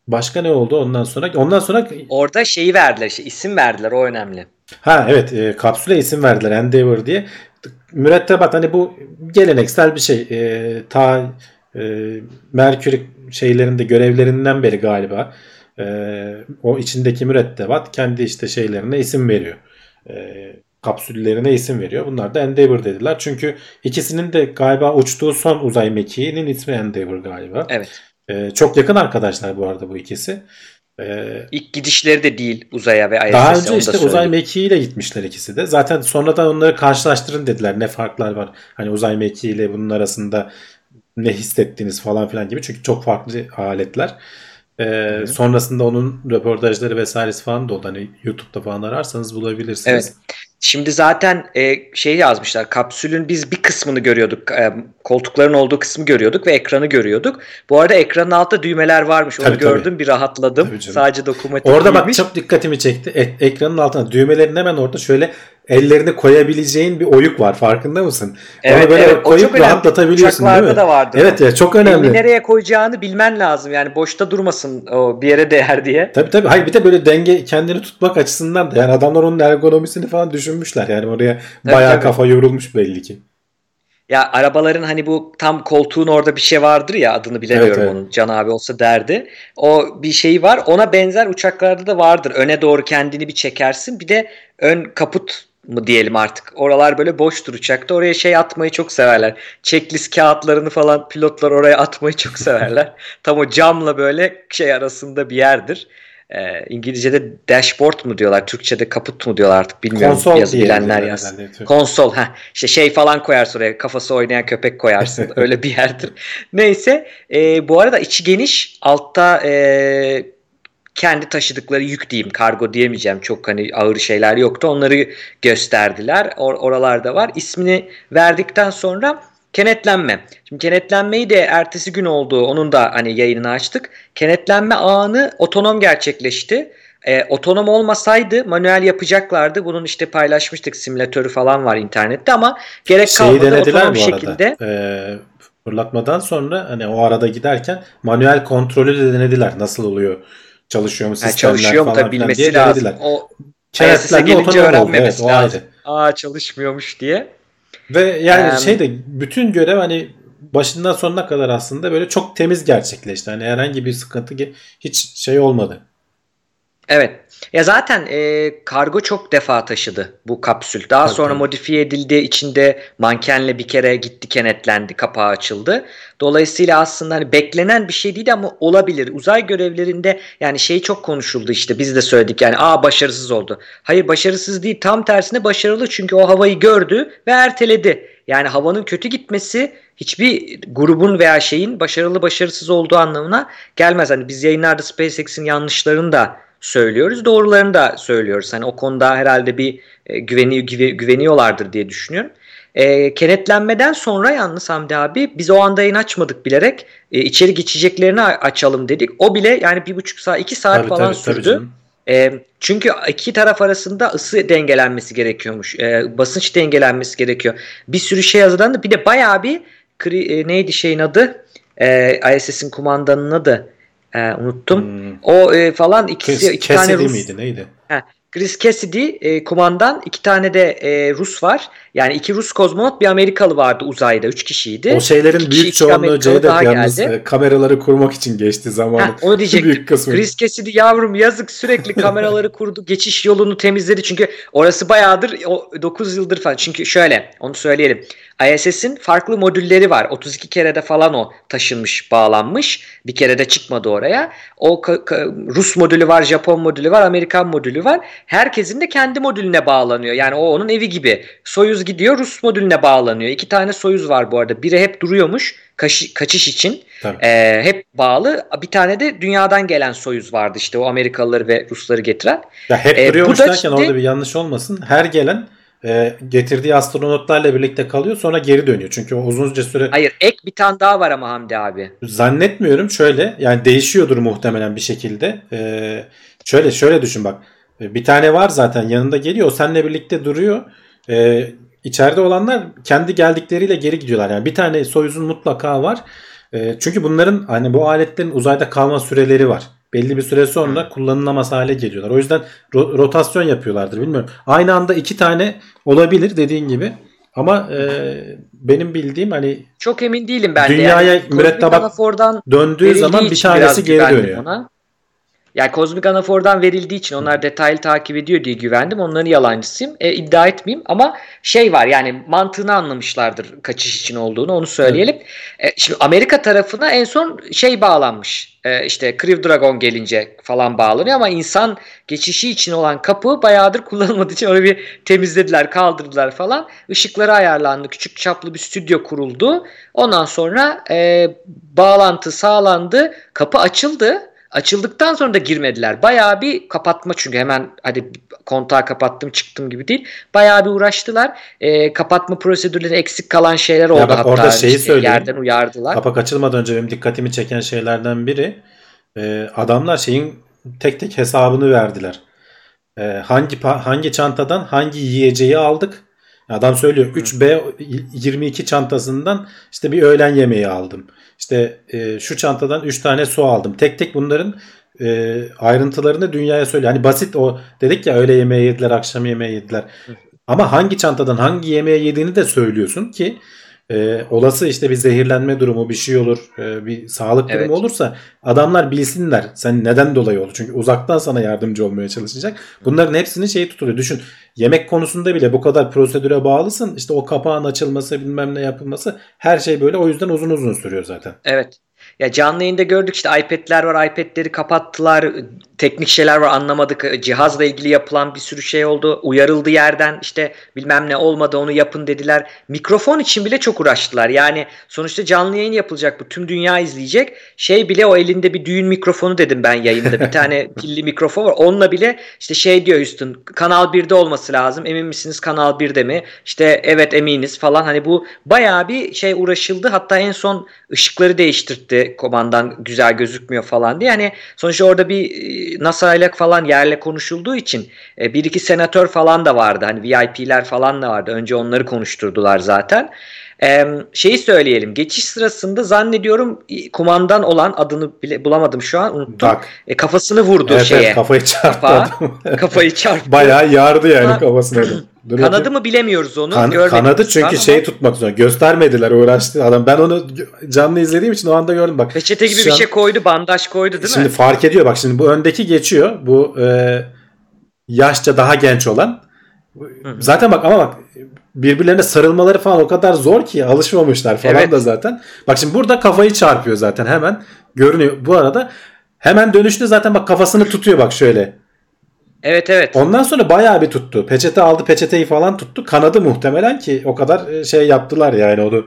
Başka ne oldu ondan sonra? Ondan sonra orada şeyi verdiler, işte, isim verdiler o önemli. Ha evet e, kapsüle isim verdiler Endeavor diye. Mürettebat hani bu geleneksel bir şey. E, ta e, Merkür şeylerinde görevlerinden beri galiba e, o içindeki mürettebat kendi işte şeylerine isim veriyor. E, kapsüllerine isim veriyor. Bunlar da Endeavour dediler. Çünkü ikisinin de galiba uçtuğu son uzay mekiğinin ismi Endeavour galiba. Evet. Ee, çok yakın arkadaşlar bu arada bu ikisi. Ee, İlk gidişleri de değil uzaya ve ISS'e. Daha önce işte uzay mekiğiyle gitmişler ikisi de. Zaten sonradan onları karşılaştırın dediler. Ne farklar var? Hani uzay mekiğiyle bunun arasında ne hissettiniz falan filan gibi. Çünkü çok farklı aletler. Ee, sonrasında onun röportajları vesairesi falan da oldu. Hani YouTube'da falan ararsanız bulabilirsiniz. Evet. Şimdi zaten e, şey yazmışlar. Kapsülün biz bir kısmını görüyorduk. E, koltukların olduğu kısmı görüyorduk ve ekranı görüyorduk. Bu arada ekranın altında düğmeler varmış. Onu tabii, gördüm tabii. bir rahatladım. Sadece dokunmatik Orada bak çok dikkatimi çekti. E, ekranın altında düğmelerin hemen orada şöyle ellerini koyabileceğin bir oyuk var. Farkında mısın? Evet, Onu böyle evet, koyup rahatlatabiliyorsun değil mi? da vardır. Evet ya çok önemli. Elini nereye koyacağını bilmen lazım. Yani boşta durmasın o bir yere değer diye. Tabii tabii. Hayır bir de böyle denge kendini tutmak açısından da yani adamlar onun ergonomisini falan düşünmüşler. Yani oraya bayağı tabii. kafa yorulmuş belli ki. Ya arabaların hani bu tam koltuğun orada bir şey vardır ya adını bilemiyorum evet, evet. onun. Can abi olsa derdi. O bir şeyi var. Ona benzer uçaklarda da vardır. Öne doğru kendini bir çekersin. Bir de ön kaput mı diyelim artık. Oralar böyle boştur uçakta. Oraya şey atmayı çok severler. Checklist kağıtlarını falan pilotlar oraya atmayı çok severler. Tam o camla böyle şey arasında bir yerdir. E, İngilizce'de dashboard mu diyorlar, Türkçe'de kaput mu diyorlar artık bilmiyorum. Konsol Yazı bilenler yazsın. Konsol ha işte şey falan koyarsın oraya kafası oynayan köpek koyarsın öyle bir yerdir. Neyse e, bu arada içi geniş altta e, kendi taşıdıkları yük diyeyim kargo diyemeyeceğim çok hani ağır şeyler yoktu onları gösterdiler Or oralarda var ismini verdikten sonra Kenetlenme. Şimdi kenetlenmeyi de ertesi gün olduğu onun da hani yayınını açtık. Kenetlenme anı otonom gerçekleşti. E, otonom olmasaydı manuel yapacaklardı. Bunun işte paylaşmıştık simülatörü falan var internette ama gerek Şeyi kalmadı otonom bu şekilde. Ee, fırlatmadan sonra hani o arada giderken manuel kontrolü de denediler. Nasıl oluyor? Çalışıyor mu sistemler yani çalışıyor mu falan bilmesi diye lazım. denediler. O ISS'e gelince öğrenmemesi evet, lazım. Aa çalışmıyormuş diye. Ve yani um, şey de bütün görev hani başından sonuna kadar aslında böyle çok temiz gerçekleşti. Hani herhangi bir sıkıntı hiç şey olmadı. Evet. Ya zaten e, kargo çok defa taşıdı bu kapsül. Daha tabii, sonra modifiye edildi. içinde mankenle bir kere gitti kenetlendi. Kapağı açıldı. Dolayısıyla aslında hani beklenen bir şey değil ama olabilir. Uzay görevlerinde yani şey çok konuşuldu işte biz de söyledik yani aa başarısız oldu. Hayır başarısız değil tam tersine başarılı çünkü o havayı gördü ve erteledi. Yani havanın kötü gitmesi hiçbir grubun veya şeyin başarılı başarısız olduğu anlamına gelmez. Hani biz yayınlarda SpaceX'in yanlışlarını da söylüyoruz. Doğrularını da söylüyoruz. Hani o konuda herhalde bir e, güveni, güve, güveniyorlardır diye düşünüyorum. E, kenetlenmeden sonra yalnız Hamdi abi biz o anda yayın açmadık bilerek e, içeri geçeceklerini açalım dedik. O bile yani bir buçuk saat iki saat tabii, falan tabii, sürdü. Tabii e, çünkü iki taraf arasında ısı dengelenmesi gerekiyormuş. E, basınç dengelenmesi gerekiyor. Bir sürü şey hazırlandı. Bir de bayağı bir e, neydi şeyin adı? E, ISS'in kumandanının adı e, unuttum. Hmm. O e, falan ikisi Chris iki Cassidy tane Rus. miydi neydi? He, Chris Cassidy e, kumandan iki tane de e, Rus var. Yani iki Rus kozmonot bir Amerikalı vardı uzayda. Üç kişiydi. O şeylerin iki büyük çoğunluğu C'de yalnız geldi. E, kameraları kurmak için geçti zamanı. Heh, onu diyecektim. büyük kısmı. Chris Cassidy yavrum yazık sürekli kameraları kurdu. Geçiş yolunu temizledi. Çünkü orası bayağıdır o 9 yıldır falan. Çünkü şöyle onu söyleyelim. ISS'in farklı modülleri var. 32 kerede falan o taşınmış, bağlanmış. Bir kere de çıkmadı oraya. O Rus modülü var, Japon modülü var, Amerikan modülü var. Herkesin de kendi modülüne bağlanıyor. Yani o onun evi gibi. Soyuz gidiyor, Rus modülüne bağlanıyor. İki tane Soyuz var bu arada. Biri hep duruyormuş kaçış, kaçış için. E, hep bağlı. Bir tane de dünyadan gelen Soyuz vardı işte o Amerikalıları ve Rusları getiren. Ya hep e, duruyormuş derken şimdi, orada bir yanlış olmasın. Her gelen e, getirdiği astronotlarla birlikte kalıyor sonra geri dönüyor. Çünkü o uzunca süre... Hayır ek bir tane daha var ama Hamdi abi. Zannetmiyorum şöyle yani değişiyordur muhtemelen bir şekilde. E, şöyle şöyle düşün bak. E, bir tane var zaten yanında geliyor o seninle birlikte duruyor. E, içeride olanlar kendi geldikleriyle geri gidiyorlar. Yani bir tane Soyuz'un mutlaka var. E, çünkü bunların hani bu aletlerin uzayda kalma süreleri var belli bir süre sonra kullanılamaz hale geliyorlar. O yüzden ro- rotasyon yapıyorlardır bilmiyorum. Aynı anda iki tane olabilir dediğin gibi. Ama e, benim bildiğim hani çok emin değilim ben dünyaya de. Yani, mürettebat döndüğü zaman bir tanesi geri dönüyor. Ona. Yani kozmik anafordan verildiği için onlar detaylı takip ediyor diye güvendim. Onların yalancısıyım. E, iddia etmeyeyim ama şey var yani mantığını anlamışlardır kaçış için olduğunu onu söyleyelim. Evet. E, şimdi Amerika tarafına en son şey bağlanmış. E, işte Crew Dragon gelince falan bağlanıyor ama insan geçişi için olan kapı bayağıdır kullanılmadığı için onu bir temizlediler, kaldırdılar falan. Işıkları ayarlandı. Küçük çaplı bir stüdyo kuruldu. Ondan sonra e, bağlantı sağlandı. Kapı açıldı. Açıldıktan sonra da girmediler. Bayağı bir kapatma çünkü hemen hadi kontağı kapattım çıktım gibi değil. Bayağı bir uğraştılar. E, kapatma prosedürleri eksik kalan şeyler oldu. Ya bak, hatta orada şeyi işte yerden uyardılar. Kapak açılmadan önce benim dikkatimi çeken şeylerden biri e, adamlar şeyin tek tek hesabını verdiler. E, hangi hangi çantadan hangi yiyeceği aldık? Adam söylüyor 3B 22 çantasından işte bir öğlen yemeği aldım. İşte e, şu çantadan 3 tane su aldım. Tek tek bunların e, ayrıntılarını dünyaya söylüyor. Hani basit o dedik ya öğle yemeği yediler, akşam yemeği yediler. Ama hangi çantadan hangi yemeği yediğini de söylüyorsun ki e, olası işte bir zehirlenme durumu bir şey olur e, bir sağlık durumu evet. olursa adamlar bilsinler sen neden dolayı oldu. Çünkü uzaktan sana yardımcı olmaya çalışacak. Bunların hepsinin şeyi tutuluyor. Düşün yemek konusunda bile bu kadar prosedüre bağlısın. İşte o kapağın açılması bilmem ne yapılması her şey böyle o yüzden uzun uzun sürüyor zaten. Evet. Ya canlı yayında gördük işte iPad'ler var iPad'leri kapattılar teknik şeyler var anlamadık. Cihazla ilgili yapılan bir sürü şey oldu. Uyarıldı yerden işte bilmem ne olmadı onu yapın dediler. Mikrofon için bile çok uğraştılar. Yani sonuçta canlı yayın yapılacak bu tüm dünya izleyecek. Şey bile o elinde bir düğün mikrofonu dedim ben yayında. Bir tane pilli mikrofon var. Onunla bile işte şey diyor Houston Kanal 1'de olması lazım. Emin misiniz Kanal 1'de mi? İşte evet eminiz. falan. Hani bu bayağı bir şey uğraşıldı. Hatta en son ışıkları değiştirdi komandan güzel gözükmüyor falan diye. Yani sonuçta orada bir e, NASA ile falan yerle konuşulduğu için e, bir iki senatör falan da vardı. Hani VIP'ler falan da vardı. Önce onları konuşturdular zaten. Ee, şeyi söyleyelim. Geçiş sırasında zannediyorum kumandan olan adını bile bulamadım şu an unuttum. Bak. E, kafasını vurdu evet, şeye. Evet, kafayı çarptı. Kafa, kafayı çarptı. Bayağı yardı yani ha, kafasına. Dur kanadı bakayım. mı bilemiyoruz onu. Kan, kanadı çünkü şeyi tutmak zorunda. Göstermediler uğraştı adam. Ben onu canlı izlediğim için o anda gördüm bak. Peçete gibi bir an, şey koydu bandaj koydu değil şimdi mi? Şimdi fark ediyor bak şimdi bu öndeki geçiyor. Bu e, yaşça daha genç olan. Hı-hı. Zaten bak ama bak birbirlerine sarılmaları falan o kadar zor ki alışmamışlar falan evet. da zaten. Bak şimdi burada kafayı çarpıyor zaten hemen görünüyor. Bu arada hemen dönüşte zaten bak kafasını tutuyor bak şöyle. Evet evet. Ondan sonra bayağı bir tuttu. Peçete aldı peçeteyi falan tuttu. Kanadı muhtemelen ki o kadar e, şey yaptılar yani onu.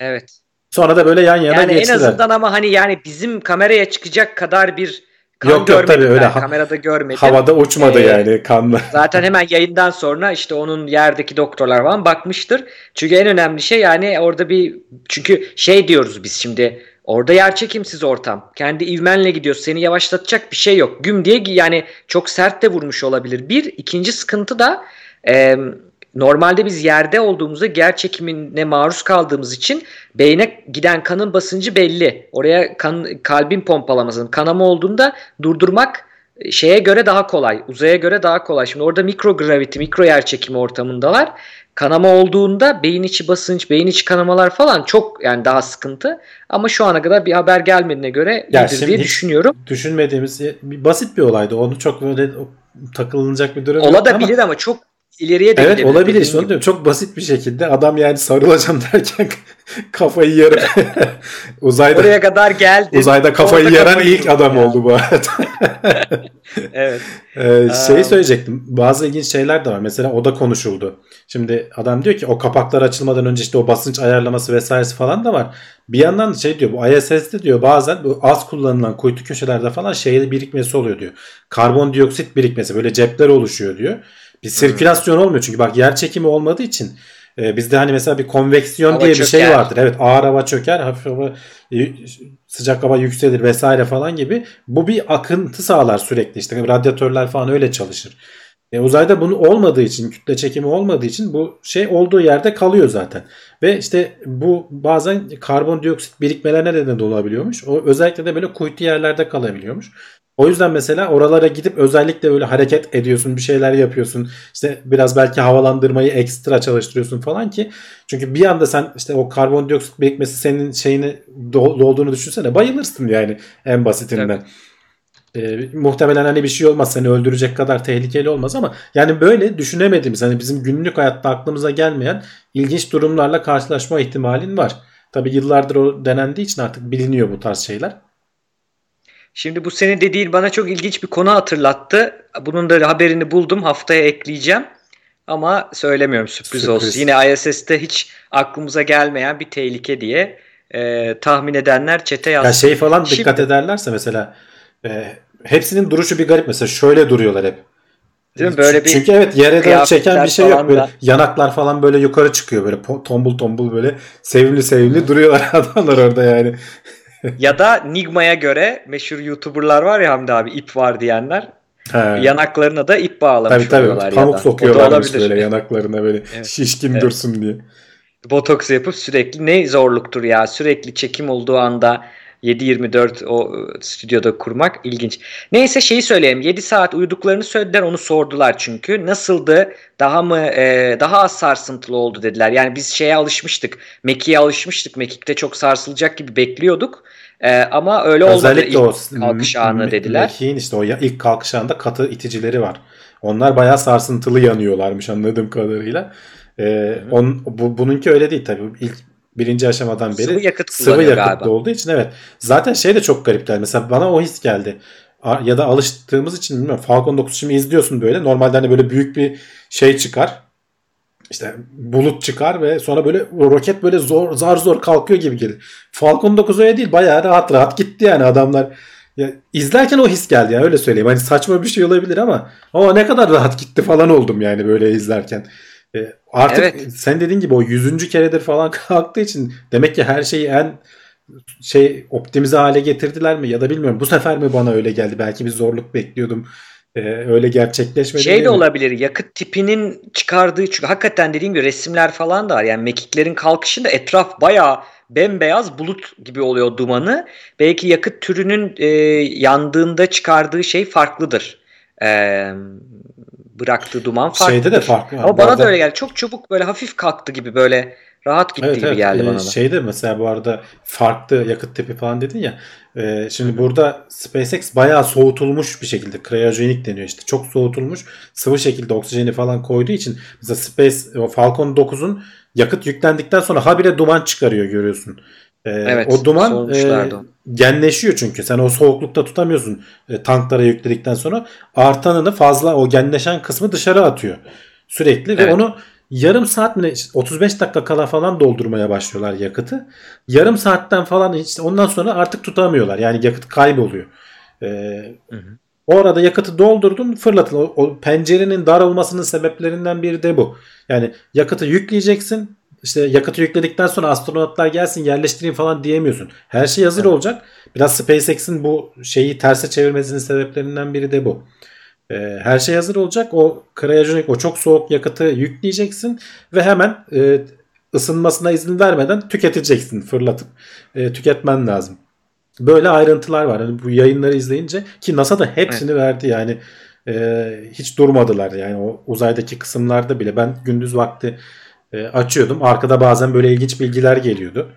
Evet. Sonra da böyle yan yana yani geçtiler. Yani en azından ama hani yani bizim kameraya çıkacak kadar bir kan yok, yok, tabii öyle. Ben. Kamerada görmedim. Havada uçmadı ee, yani kanla. Zaten hemen yayından sonra işte onun yerdeki doktorlar falan bakmıştır. Çünkü en önemli şey yani orada bir çünkü şey diyoruz biz şimdi Orada yer çekimsiz ortam. Kendi ivmenle gidiyor. Seni yavaşlatacak bir şey yok. Güm diye yani çok sert de vurmuş olabilir. Bir. ikinci sıkıntı da e, normalde biz yerde olduğumuzda yer çekimine maruz kaldığımız için beyne giden kanın basıncı belli. Oraya kan, kalbin pompalamasının kanama olduğunda durdurmak şeye göre daha kolay. Uzaya göre daha kolay. Şimdi orada mikro gravity, mikro yer çekimi ortamındalar kanama olduğunda beyin içi basınç, beyin içi kanamalar falan çok yani daha sıkıntı. Ama şu ana kadar bir haber gelmediğine göre ya iyidir diye düşünüyorum. Düşünmediğimiz basit bir olaydı. Onu çok böyle takılınacak bir durum Olabilir ama, ama çok ileriye de Evet olabilir işte onu diyorum. Çok basit bir şekilde adam yani sarılacağım derken kafayı yarıp uzayda oraya kadar geldi. Uzayda kafayı Orada yaran ilk adam ya. oldu bu arada. evet. Ee, şey söyleyecektim. Bazı ilginç şeyler de var. Mesela o da konuşuldu. Şimdi adam diyor ki o kapaklar açılmadan önce işte o basınç ayarlaması vesairesi falan da var. Bir yandan şey diyor bu ISS'de diyor bazen bu az kullanılan kuytu köşelerde falan şeyde birikmesi oluyor diyor. Karbondioksit birikmesi böyle cepler oluşuyor diyor. Bir sirkülasyon olmuyor çünkü bak yer çekimi olmadığı için e, bizde hani mesela bir konveksiyon hava diye bir şey vardır. Evet ağır hava çöker, hafif hava sıcak hava yükselir vesaire falan gibi. Bu bir akıntı sağlar sürekli işte radyatörler falan öyle çalışır. E, uzayda bunu olmadığı için kütle çekimi olmadığı için bu şey olduğu yerde kalıyor zaten. Ve işte bu bazen karbondioksit birikmelerine neden olabiliyormuş. O özellikle de böyle kuytu yerlerde kalabiliyormuş. O yüzden mesela oralara gidip özellikle böyle hareket ediyorsun, bir şeyler yapıyorsun. İşte biraz belki havalandırmayı ekstra çalıştırıyorsun falan ki. Çünkü bir anda sen işte o karbondioksit birikmesi senin şeyini dolduğunu düşünsene bayılırsın yani en basitinden. Evet. E, muhtemelen hani bir şey olmaz seni öldürecek kadar tehlikeli olmaz ama yani böyle düşünemediğimiz hani bizim günlük hayatta aklımıza gelmeyen ilginç durumlarla karşılaşma ihtimalin var. Tabi yıllardır o denendiği için artık biliniyor bu tarz şeyler. Şimdi bu senin dediğin bana çok ilginç bir konu hatırlattı. Bunun da haberini buldum. Haftaya ekleyeceğim. Ama söylemiyorum sürpriz, sürpriz. olsun. Yine ISS'te hiç aklımıza gelmeyen bir tehlike diye e, tahmin edenler çete yazsın. Ya şey falan Şimdi, dikkat ederlerse mesela e, hepsinin duruşu bir garip. Mesela şöyle duruyorlar hep. Değil mi? Böyle bir Çünkü evet yere doğru çeken bir şey yok. Böyle da. yanaklar falan böyle yukarı çıkıyor. Böyle tombul tombul böyle sevimli sevimli duruyorlar adamlar orada yani. Ya da Nigma'ya göre meşhur YouTuber'lar var ya Hamdi abi ip var diyenler. He. Yanaklarına da ip bağlamış tabii, tabii. Pamuk sokuyorlarmış böyle yanaklarına böyle evet. şişkin evet. dursun diye. Botoks yapıp sürekli ne zorluktur ya sürekli çekim olduğu anda 7-24 o e, stüdyoda kurmak ilginç. Neyse şeyi söyleyeyim. 7 saat uyuduklarını söylediler onu sordular çünkü. Nasıldı? Daha mı e, daha az sarsıntılı oldu dediler. Yani biz şeye alışmıştık. Mekik'e alışmıştık. Mekik'te çok sarsılacak gibi bekliyorduk. E, ama öyle olmadı Özellikle ilk o kalkış anı dediler. Mekik'in işte o ilk kalkış anında katı iticileri var. Onlar bayağı sarsıntılı yanıyorlarmış anladığım kadarıyla. Ee, on, bu, bununki öyle değil tabii. İlk birinci aşamadan beri sıvı yakıt sıvı yakıtlı galiba. olduğu için evet. Zaten şey de çok garipler. Mesela bana o his geldi. Ya da alıştığımız için bilmiyorum. Falcon 9 şimdi izliyorsun böyle. Normalde hani böyle büyük bir şey çıkar. İşte bulut çıkar ve sonra böyle roket böyle zor zar zor kalkıyor gibi gelir. Falcon 9 öyle değil. Bayağı rahat rahat gitti yani adamlar. Ya izlerken o his geldi yani öyle söyleyeyim. Hani saçma bir şey olabilir ama o ne kadar rahat gitti falan oldum yani böyle izlerken. E, artık evet. sen dediğin gibi o yüzüncü keredir falan kalktığı için demek ki her şeyi en şey optimize hale getirdiler mi ya da bilmiyorum bu sefer mi bana öyle geldi belki bir zorluk bekliyordum ee, öyle gerçekleşmedi. Şey de mi? olabilir yakıt tipinin çıkardığı çünkü hakikaten dediğim gibi resimler falan da var yani mekiklerin kalkışında etraf bayağı bembeyaz bulut gibi oluyor dumanı belki yakıt türünün e, yandığında çıkardığı şey farklıdır. Eee bıraktığı duman farklı. Şeyde de farklı. Ama bana arada... da öyle geldi. Çok çabuk böyle hafif kalktı gibi böyle rahat gitti evet, gibi evet. geldi ee, bana da. Şeyde mesela bu arada farklı yakıt tipi falan dedin ya. E, şimdi Hı-hı. burada SpaceX bayağı soğutulmuş bir şekilde kryojenik deniyor işte. Çok soğutulmuş sıvı şekilde oksijeni falan koyduğu için mesela Space Falcon 9'un yakıt yüklendikten sonra habire duman çıkarıyor görüyorsun. E, evet, o duman e, genleşiyor çünkü. Sen o soğuklukta tutamıyorsun e, tanklara yükledikten sonra. Artanını fazla o genleşen kısmı dışarı atıyor. Sürekli evet. ve onu yarım saat mi 35 dakika kala falan doldurmaya başlıyorlar yakıtı. Yarım saatten falan işte ondan sonra artık tutamıyorlar. Yani yakıt kayboluyor. Ee, hı hı. O arada yakıtı doldurdun fırlatın. O, o pencerenin dar olmasının sebeplerinden biri de bu. Yani yakıtı yükleyeceksin işte yakıtı yükledikten sonra astronotlar gelsin yerleştireyim falan diyemiyorsun. Her şey hazır evet. olacak. Biraz SpaceX'in bu şeyi terse çevirmesinin sebeplerinden biri de bu. Ee, her şey hazır olacak. O kryojenik, o çok soğuk yakıtı yükleyeceksin ve hemen e, ısınmasına izin vermeden tüketeceksin fırlatıp. E, tüketmen lazım. Böyle ayrıntılar var. Yani bu yayınları izleyince ki NASA da hepsini evet. verdi yani e, hiç durmadılar yani o uzaydaki kısımlarda bile ben gündüz vakti e, açıyordum. Arkada bazen böyle ilginç bilgiler geliyordu.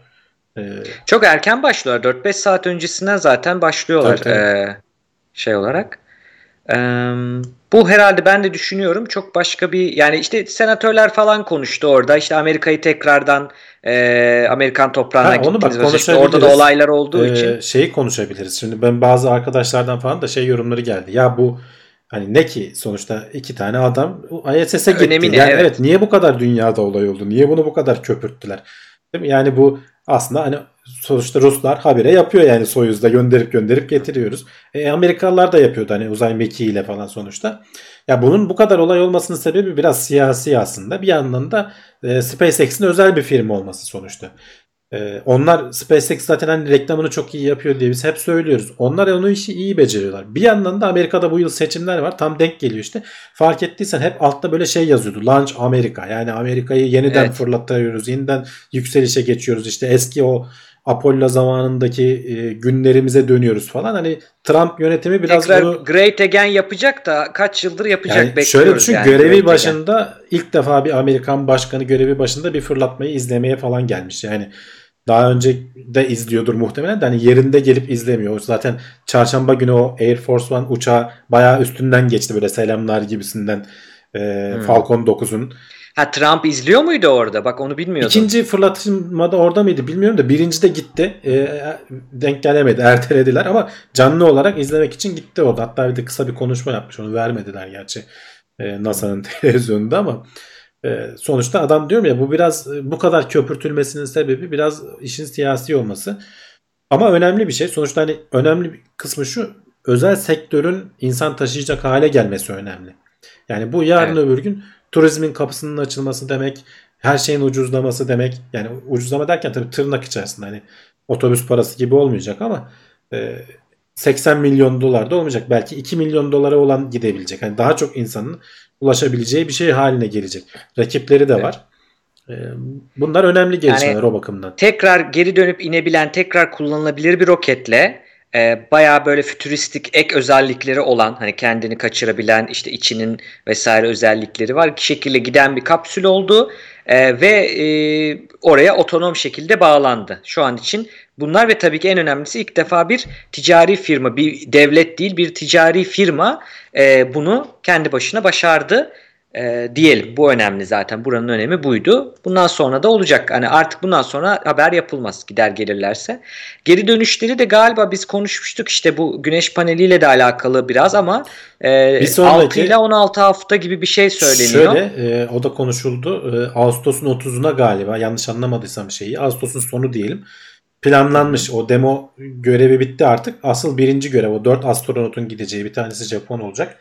E, Çok erken başlıyorlar. 4-5 saat öncesinden zaten başlıyorlar tabii, tabii. E, şey olarak. E, bu herhalde ben de düşünüyorum çok başka bir yani işte senatörler falan konuştu orada. İşte Amerika'yı tekrardan e, Amerikan toprağına ha, gittiniz. işte orada da olaylar olduğu ee, için. Şeyi konuşabiliriz. Şimdi ben bazı arkadaşlardan falan da şey yorumları geldi. Ya bu Hani ne ki sonuçta iki tane adam ISS'e gitti. Önemli, yani evet. evet niye bu kadar dünyada olay oldu? Niye bunu bu kadar köpürttüler? Değil mi? Yani bu aslında hani sonuçta Ruslar habire yapıyor yani Soyuz'da gönderip gönderip getiriyoruz. E, Amerikalılar da yapıyordu hani uzay mekiğiyle falan sonuçta. Ya bunun bu kadar olay olmasının sebebi biraz siyasi aslında. Bir yandan da e, SpaceX'in özel bir firma olması sonuçta. Ee, onlar SpaceX zaten hani reklamını çok iyi yapıyor diye biz hep söylüyoruz. Onlar onu işi iyi beceriyorlar. Bir yandan da Amerika'da bu yıl seçimler var. Tam denk geliyor işte. Fark ettiysen hep altta böyle şey yazıyordu. Launch Amerika. Yani Amerika'yı yeniden evet. fırlatıyoruz. Yeniden yükselişe geçiyoruz. İşte eski o Apollo zamanındaki e, günlerimize dönüyoruz falan. Hani Trump yönetimi biraz Tekrar bunu... Great Again yapacak da kaç yıldır yapacak yani bekliyoruz. Şöyle düşün yani, görevi Great başında Again. ilk defa bir Amerikan başkanı görevi başında bir fırlatmayı izlemeye falan gelmiş. Yani daha önce de izliyordur muhtemelen de hani yerinde gelip izlemiyor. Zaten çarşamba günü o Air Force One uçağı bayağı üstünden geçti böyle selamlar gibisinden e, hmm. Falcon 9'un. Ha Trump izliyor muydu orada? Bak onu bilmiyordum. İkinci fırlatmada orada mıydı bilmiyorum da birinci de gitti. E, denk gelemedi. Ertelediler ama canlı olarak izlemek için gitti orada. Hatta bir de kısa bir konuşma yapmış. Onu vermediler gerçi e, NASA'nın televizyonunda ama e, sonuçta adam diyorum ya bu biraz e, bu kadar köpürtülmesinin sebebi biraz işin siyasi olması. Ama önemli bir şey. Sonuçta hani önemli bir kısmı şu özel sektörün insan taşıyacak hale gelmesi önemli. Yani bu yarın evet. öbür gün turizmin kapısının açılması demek, her şeyin ucuzlaması demek. Yani ucuzlama derken tabii tırnak içerisinde hani otobüs parası gibi olmayacak ama e, 80 milyon dolar da olmayacak. Belki 2 milyon dolara olan gidebilecek. Yani daha çok insanın ulaşabileceği bir şey haline gelecek. Rakipleri de var. E, bunlar önemli gelişmeler yani, o bakımdan. Tekrar geri dönüp inebilen, tekrar kullanılabilir bir roketle e, bayağı böyle fütüristik ek özellikleri olan hani kendini kaçırabilen işte içinin vesaire özellikleri var. Şekilde giden bir kapsül oldu e, ve e, oraya otonom şekilde bağlandı. Şu an için bunlar ve tabii ki en önemlisi ilk defa bir ticari firma bir devlet değil bir ticari firma e, bunu kendi başına başardı e, diyelim. Bu önemli zaten. Buranın önemi buydu. Bundan sonra da olacak. Hani artık bundan sonra haber yapılmaz gider gelirlerse. Geri dönüşleri de galiba biz konuşmuştuk işte bu güneş paneliyle de alakalı biraz ama e, bir sonraki, 6 ile 16 hafta gibi bir şey söyleniyor. Şöyle e, o da konuşuldu. E, Ağustos'un 30'una galiba yanlış anlamadıysam şeyi. Ağustos'un sonu diyelim. Planlanmış o demo görevi bitti artık. Asıl birinci görev o 4 astronotun gideceği bir tanesi Japon olacak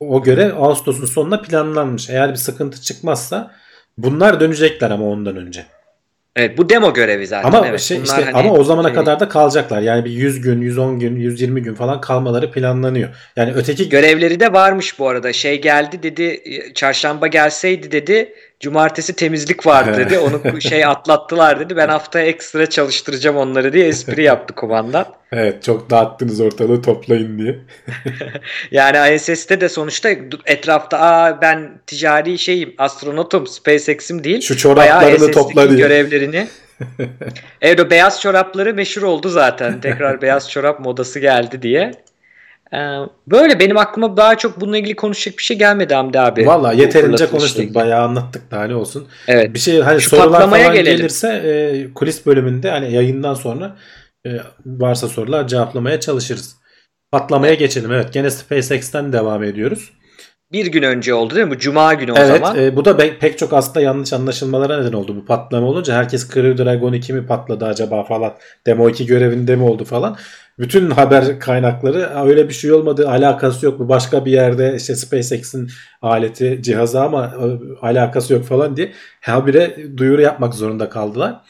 o göre Ağustos'un sonuna planlanmış. Eğer bir sıkıntı çıkmazsa bunlar dönecekler ama ondan önce. Evet bu demo görevi zaten. Ama evet, şey, işte hani, ama o zamana şey... kadar da kalacaklar. Yani bir 100 gün, 110 gün, 120 gün falan kalmaları planlanıyor. Yani öteki görevleri de varmış bu arada. Şey geldi dedi, çarşamba gelseydi dedi Cumartesi temizlik vardı dedi. Onu şey atlattılar dedi. Ben haftaya ekstra çalıştıracağım onları diye espri yaptı kumandan. Evet çok dağıttınız ortalığı toplayın diye. yani ISS'te de sonuçta etrafta aa ben ticari şeyim astronotum SpaceX'im değil. Şu çoraplarını topla diye. görevlerini. evet o beyaz çorapları meşhur oldu zaten. Tekrar beyaz çorap modası geldi diye. Ee, böyle benim aklıma daha çok bununla ilgili konuşacak bir şey gelmedi Hamdi abi. Valla yeterince konuştuk. Bayağı anlattık daha ne olsun. Evet. Bir şey hani Şu sorular falan gelelim. gelirse e, kulis bölümünde hani yayından sonra e, varsa sorular cevaplamaya çalışırız. Patlamaya evet. geçelim. Evet gene SpaceX'ten devam ediyoruz. Bir gün önce oldu değil mi? Bu Cuma günü o evet, zaman. Evet. Bu da pek çok aslında yanlış anlaşılmalara neden oldu. Bu patlama olunca herkes Crew Dragon 2 mi patladı acaba falan. Demo 2 görevinde mi oldu falan bütün haber kaynakları öyle bir şey olmadı alakası yok bu başka bir yerde işte SpaceX'in aleti cihazı ama e, alakası yok falan diye habire duyuru yapmak zorunda kaldılar.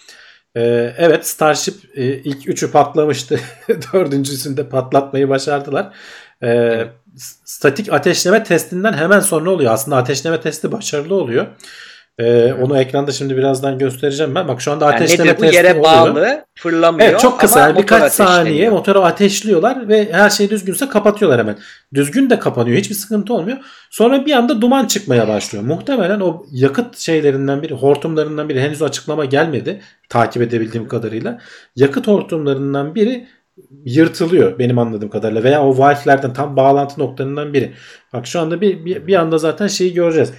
Ee, evet Starship e, ilk üçü patlamıştı. Dördüncüsünde patlatmayı başardılar. Ee, evet. Statik ateşleme testinden hemen sonra oluyor. Aslında ateşleme testi başarılı oluyor. Ee, onu ekranda şimdi birazdan göstereceğim ben. Bak şu anda ateşleme yani testi yere bağlı fırlamıyor. Evet çok kısa yani birkaç saniye motoru ateşliyorlar ve her şey düzgünse kapatıyorlar hemen. Düzgün de kapanıyor hiçbir sıkıntı olmuyor. Sonra bir anda duman çıkmaya başlıyor. Muhtemelen o yakıt şeylerinden biri hortumlarından biri henüz açıklama gelmedi takip edebildiğim kadarıyla. Yakıt hortumlarından biri yırtılıyor benim anladığım kadarıyla veya o valflerden tam bağlantı noktalarından biri. Bak şu anda bir, bir, bir anda zaten şeyi göreceğiz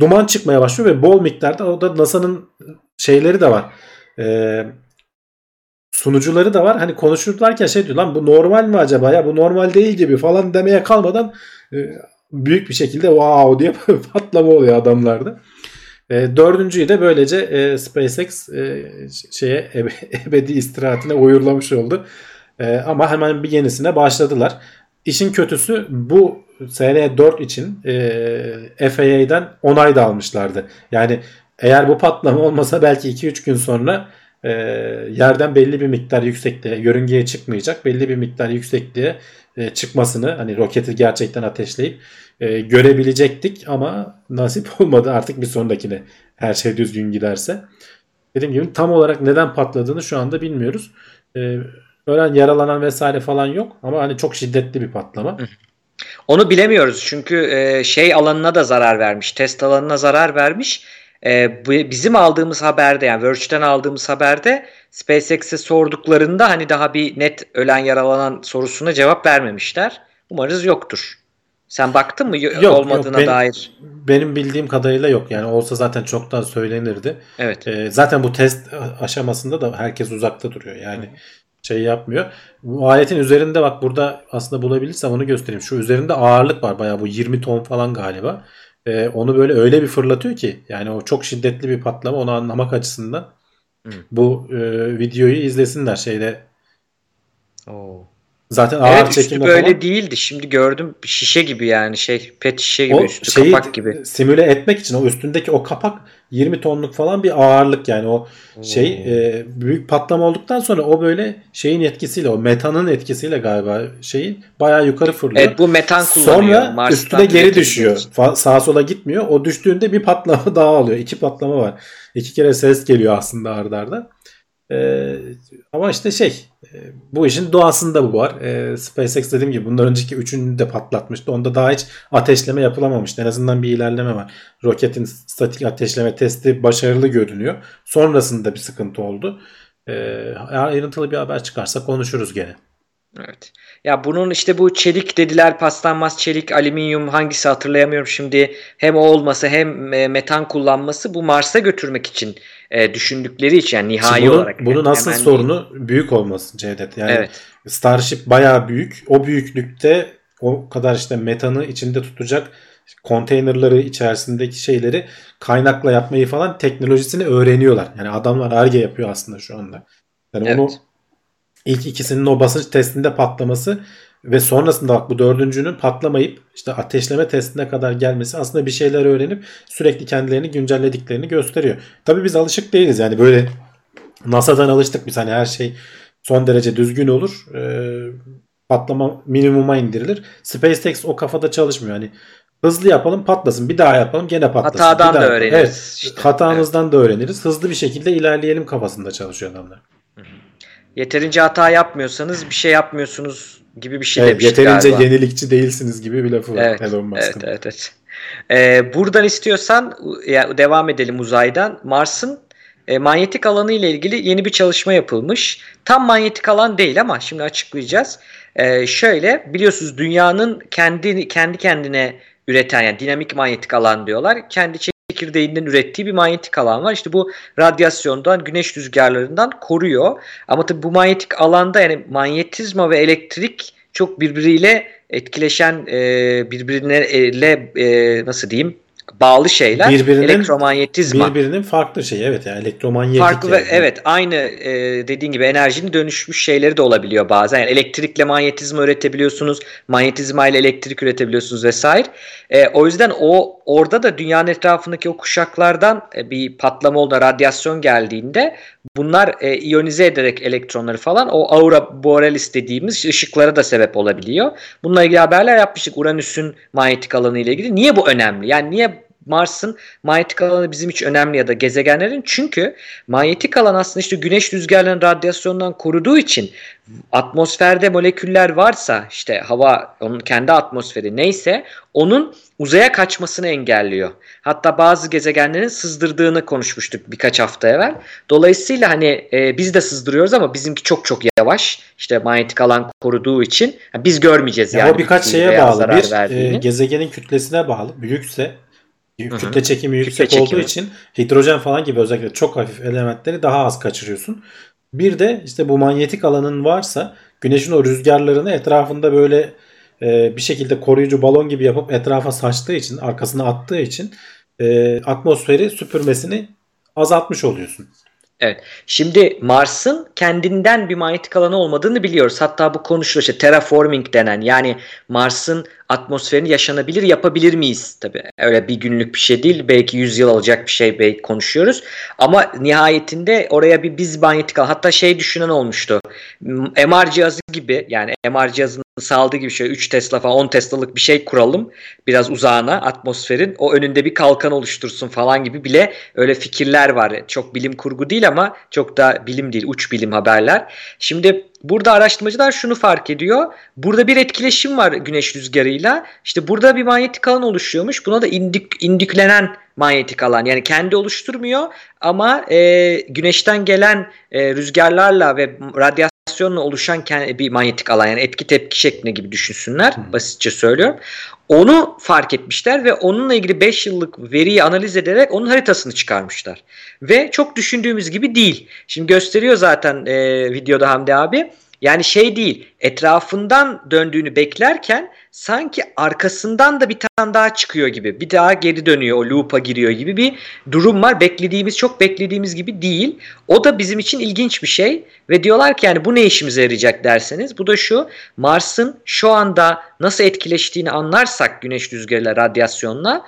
duman çıkmaya başlıyor ve bol miktarda o da NASA'nın şeyleri de var. Ee, sunucuları da var. Hani konuşurlarken şey diyor lan bu normal mi acaba ya bu normal değil gibi falan demeye kalmadan e, büyük bir şekilde wow diye patlama oluyor adamlarda. E, dördüncüyü de böylece e, SpaceX e, şeye ebe, ebedi istirahatine uyurlamış oldu. E, ama hemen bir yenisine başladılar. İşin kötüsü bu SN4 için e, FAA'den onay da almışlardı. Yani eğer bu patlama olmasa belki 2-3 gün sonra e, yerden belli bir miktar yüksekliğe, yörüngeye çıkmayacak belli bir miktar yüksekliğe e, çıkmasını hani roketi gerçekten ateşleyip e, görebilecektik ama nasip olmadı artık bir sonrakine her şey düzgün giderse. Dediğim gibi tam olarak neden patladığını şu anda bilmiyoruz. E, ölen yaralanan vesaire falan yok ama hani çok şiddetli bir patlama. Onu bilemiyoruz çünkü e, şey alanına da zarar vermiş. Test alanına zarar vermiş. e, bizim aldığımız haberde yani Verge'den aldığımız haberde SpaceX'e sorduklarında hani daha bir net ölen yaralanan sorusuna cevap vermemişler. Umarız yoktur. Sen baktın mı yok, olmadığına yok, benim, dair? Benim bildiğim kadarıyla yok. Yani olsa zaten çoktan söylenirdi. Evet. Ee, zaten bu test aşamasında da herkes uzakta duruyor. Yani Hı. Şey yapmıyor. Bu aletin üzerinde bak burada aslında bulabilirsem onu göstereyim. Şu üzerinde ağırlık var bayağı bu 20 ton falan galiba. Ee, onu böyle öyle bir fırlatıyor ki yani o çok şiddetli bir patlama onu anlamak açısından. Hı. Bu e, videoyu izlesinler şeyde. Oo. Zaten ağır evet, üstü böyle falan. değildi. Şimdi gördüm şişe gibi yani şey pet şişe gibi o üstü şeyi kapak gibi. Simüle etmek için o üstündeki o kapak 20 tonluk falan bir ağırlık yani o şey e, büyük patlama olduktan sonra o böyle şeyin etkisiyle o metanın etkisiyle galiba şeyin bayağı yukarı fırlıyor. Evet bu metan kullanıyor. Sonra Mars'tan üstüne geri düşüyor. Fa- sağa sola gitmiyor. O düştüğünde bir patlama daha oluyor. İki patlama var. İki kere ses geliyor aslında ardarda. arda. Ee, ama işte şey e, bu işin doğasında bu var. Ee, SpaceX dediğim gibi bundan önceki üçünü de patlatmıştı. Onda daha hiç ateşleme yapılamamıştı. En azından bir ilerleme var. Roketin statik ateşleme testi başarılı görünüyor. Sonrasında bir sıkıntı oldu. Ee, ayrıntılı bir haber çıkarsa konuşuruz gene. Evet. Ya bunun işte bu çelik dediler paslanmaz çelik, alüminyum hangisi hatırlayamıyorum şimdi. Hem o olması hem e, metan kullanması bu Mars'a götürmek için e, düşündükleri için yani nihai bunun, olarak. Bunun asıl Hemen sorunu değil. büyük olması Cevdet. Yani evet. Starship bayağı büyük. O büyüklükte o kadar işte metanı içinde tutacak konteynerları içerisindeki şeyleri kaynakla yapmayı falan teknolojisini öğreniyorlar. Yani adamlar arge yapıyor aslında şu anda. Yani evet. onu ilk ikisinin o basınç testinde patlaması ve sonrasında bak bu dördüncünün patlamayıp işte ateşleme testine kadar gelmesi aslında bir şeyler öğrenip sürekli kendilerini güncellediklerini gösteriyor. Tabi biz alışık değiliz yani böyle NASA'dan alıştık biz hani her şey son derece düzgün olur. Ee, patlama minimuma indirilir. SpaceX o kafada çalışmıyor. Hani hızlı yapalım patlasın bir daha yapalım gene patlasın. Hatadan da öğreniriz. Evet, işte. Hatamızdan evet. da öğreniriz. Hızlı bir şekilde ilerleyelim kafasında çalışıyor adamlar. Yeterince hata yapmıyorsanız bir şey yapmıyorsunuz gibi bir şey evet, Yeterince galiba. yenilikçi değilsiniz gibi bir lafı var evet, Elon Musk'ın. Evet, evet, evet. Ee, buradan istiyorsan ya, devam edelim uzaydan. Mars'ın e, manyetik alanı ile ilgili yeni bir çalışma yapılmış. Tam manyetik alan değil ama şimdi açıklayacağız. E, şöyle biliyorsunuz dünyanın kendi kendi kendine üreten yani dinamik manyetik alan diyorlar. Kendi çekirdeğinden ürettiği bir manyetik alan var. İşte bu radyasyondan, güneş rüzgarlarından koruyor. Ama tabii bu manyetik alanda yani manyetizma ve elektrik çok birbiriyle etkileşen e, birbirine e, nasıl diyeyim bağlı şeyler birbirinin, elektromanyetizma. Birbirinin farklı şey evet yani elektromanyetik. Farklı yani. ve evet aynı e, dediğin gibi enerjinin dönüşmüş şeyleri de olabiliyor bazen. Yani elektrikle manyetizma üretebiliyorsunuz, manyetizma ile elektrik üretebiliyorsunuz vesaire. E, o yüzden o orada da dünyanın etrafındaki o kuşaklardan e, bir patlama oldu, radyasyon geldiğinde bunlar e, iyonize ederek elektronları falan o aura borealis dediğimiz ışıklara da sebep olabiliyor. Bununla ilgili haberler yapmıştık Uranüs'ün manyetik alanı ile ilgili. Niye bu önemli? Yani niye Mars'ın manyetik alanı bizim için önemli ya da gezegenlerin çünkü manyetik alan aslında işte güneş rüzgarlarının radyasyondan koruduğu için atmosferde moleküller varsa işte hava onun kendi atmosferi neyse onun uzaya kaçmasını engelliyor. Hatta bazı gezegenlerin sızdırdığını konuşmuştuk birkaç hafta evvel. Dolayısıyla hani e, biz de sızdırıyoruz ama bizimki çok çok yavaş. İşte manyetik alan koruduğu için yani biz görmeyeceğiz yani. O birkaç şeye bağlı. Bir e, gezegenin kütlesine bağlı. Büyükse. Kütle çekimi yüksek kütle olduğu için hidrojen falan gibi özellikle çok hafif elementleri daha az kaçırıyorsun. Bir de işte bu manyetik alanın varsa güneşin o rüzgarlarını etrafında böyle e, bir şekilde koruyucu balon gibi yapıp etrafa saçtığı için arkasına attığı için e, atmosferi süpürmesini azaltmış oluyorsun. Evet. Şimdi Mars'ın kendinden bir manyetik alanı olmadığını biliyoruz. Hatta bu konuşuluyor işte terraforming denen yani Mars'ın atmosferini yaşanabilir yapabilir miyiz? Tabii öyle bir günlük bir şey değil. Belki 100 yıl alacak bir şey belki konuşuyoruz. Ama nihayetinde oraya bir biz manyetik alan hatta şey düşünen olmuştu. MR cihazı gibi yani MR cihazının saldığı gibi şey 3 Tesla falan 10 Tesla'lık bir şey kuralım. Biraz uzağına atmosferin o önünde bir kalkan oluştursun falan gibi bile öyle fikirler var. Çok bilim kurgu değil ama çok da bilim değil uç bilim haberler. Şimdi burada araştırmacılar şunu fark ediyor. Burada bir etkileşim var güneş rüzgarıyla. İşte burada bir manyetik alan oluşuyormuş. Buna da indik, indiklenen manyetik alan. Yani kendi oluşturmuyor ama e, güneşten gelen e, rüzgarlarla ve radyasyonla oluşan bir manyetik alan. Yani etki tepki şeklinde gibi düşünsünler. Basitçe söylüyorum. Onu fark etmişler ve onunla ilgili 5 yıllık veriyi analiz ederek onun haritasını çıkarmışlar. Ve çok düşündüğümüz gibi değil. Şimdi gösteriyor zaten e, videoda Hamdi abi. Yani şey değil etrafından döndüğünü beklerken sanki arkasından da bir tane daha çıkıyor gibi. Bir daha geri dönüyor o loop'a giriyor gibi bir durum var. Beklediğimiz çok beklediğimiz gibi değil. O da bizim için ilginç bir şey. Ve diyorlar ki yani bu ne işimize yarayacak derseniz. Bu da şu Mars'ın şu anda nasıl etkileştiğini anlarsak güneş rüzgarıyla radyasyonla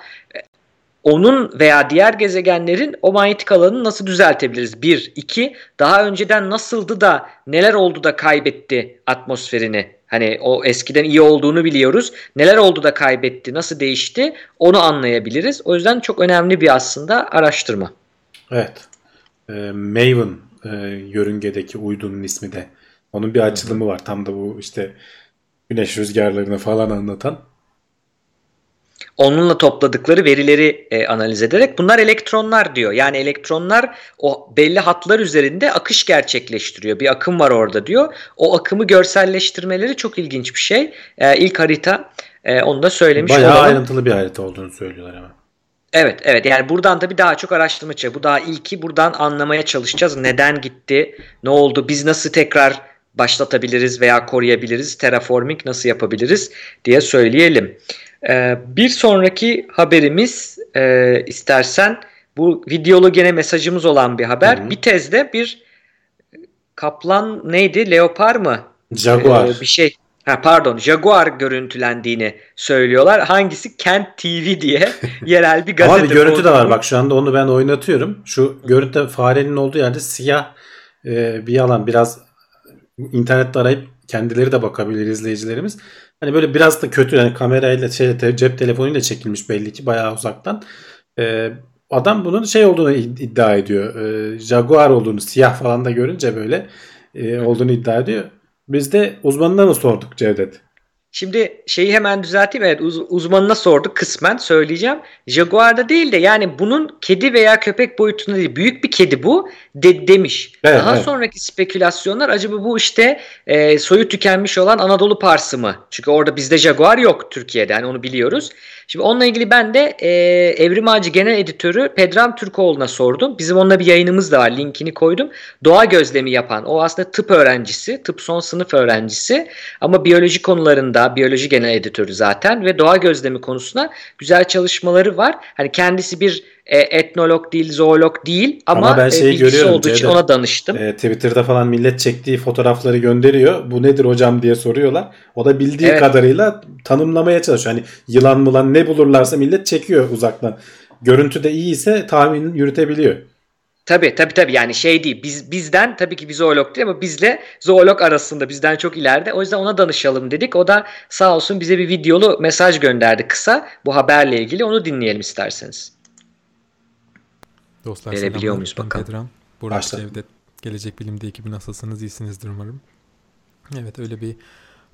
onun veya diğer gezegenlerin o manyetik alanını nasıl düzeltebiliriz? Bir. iki daha önceden nasıldı da neler oldu da kaybetti atmosferini? Hani o eskiden iyi olduğunu biliyoruz. Neler oldu da kaybetti, nasıl değişti onu anlayabiliriz. O yüzden çok önemli bir aslında araştırma. Evet. E, Maven e, yörüngedeki uydunun ismi de. Onun bir açılımı var. Tam da bu işte güneş rüzgarlarını falan anlatan. Onunla topladıkları verileri e, analiz ederek bunlar elektronlar diyor. Yani elektronlar o belli hatlar üzerinde akış gerçekleştiriyor. Bir akım var orada diyor. O akımı görselleştirmeleri çok ilginç bir şey. E, ilk harita e, onu da söylemiş Bayağı olalım. ayrıntılı bir harita olduğunu söylüyorlar ama. Evet evet yani buradan da bir daha çok araştırma çıkacak. Bu daha ilki buradan anlamaya çalışacağız. Neden gitti? Ne oldu? Biz nasıl tekrar başlatabiliriz veya koruyabiliriz? Terraforming nasıl yapabiliriz diye söyleyelim. Ee, bir sonraki haberimiz e, istersen bu videolu gene mesajımız olan bir haber. Hı-hı. Bir tezde bir kaplan neydi? Leopar mı? Jaguar. Ee, bir şey. Ha, pardon Jaguar görüntülendiğini söylüyorlar. Hangisi? Kent TV diye yerel bir gazete. Ama bir görüntü de var bak şu anda onu ben oynatıyorum. Şu görüntü farenin olduğu yerde siyah e, bir alan biraz internette arayıp kendileri de bakabilir izleyicilerimiz. Hani böyle biraz da kötü yani kamerayla şey cep telefonuyla çekilmiş belli ki bayağı uzaktan. Ee, adam bunun şey olduğunu iddia ediyor. Ee, Jaguar olduğunu siyah falan da görünce böyle e, olduğunu iddia ediyor. Biz de uzmanına mı sorduk Cevdet? Şimdi şeyi hemen düzelteyim. Evet uz- uzmanına sorduk kısmen söyleyeceğim. Jaguar'da değil de yani bunun kedi veya köpek boyutunda değil. Büyük bir kedi bu de- demiş. Evet, Daha evet. sonraki spekülasyonlar acaba bu işte e, soyu tükenmiş olan Anadolu parsı mı? Çünkü orada bizde Jaguar yok Türkiye'de. Yani onu biliyoruz. Şimdi onunla ilgili ben de e, Evrim Ağacı Genel Editörü Pedram Türkoğlu'na sordum. Bizim onunla bir yayınımız da var. Linkini koydum. Doğa gözlemi yapan. O aslında tıp öğrencisi. Tıp son sınıf öğrencisi. Ama biyoloji konularında biyoloji genel editörü zaten ve doğa gözlemi konusunda güzel çalışmaları var. Hani kendisi bir e, etnolog değil, zoolog değil ama, ama ben e, şeyi e, görüyorum, olduğu için ona danıştım. E, Twitter'da falan millet çektiği fotoğrafları gönderiyor. Bu nedir hocam diye soruyorlar. O da bildiği evet. kadarıyla tanımlamaya çalışıyor. Hani yılan mılan ne bulurlarsa millet çekiyor uzaktan. Görüntü de iyi ise tahmin yürütebiliyor. Tabii tabii tabii yani şey değil biz bizden tabii ki bir zoolog değil ama bizle zoolog arasında bizden çok ileride o yüzden ona danışalım dedik. O da sağ olsun bize bir videolu mesaj gönderdi kısa bu haberle ilgili onu dinleyelim isterseniz. Dostlar Verebiliyor muyuz bakalım. Pedram. Burak Cevdet. Gelecek Bilim'de ekibi nasılsınız? İyisinizdir umarım. Evet öyle bir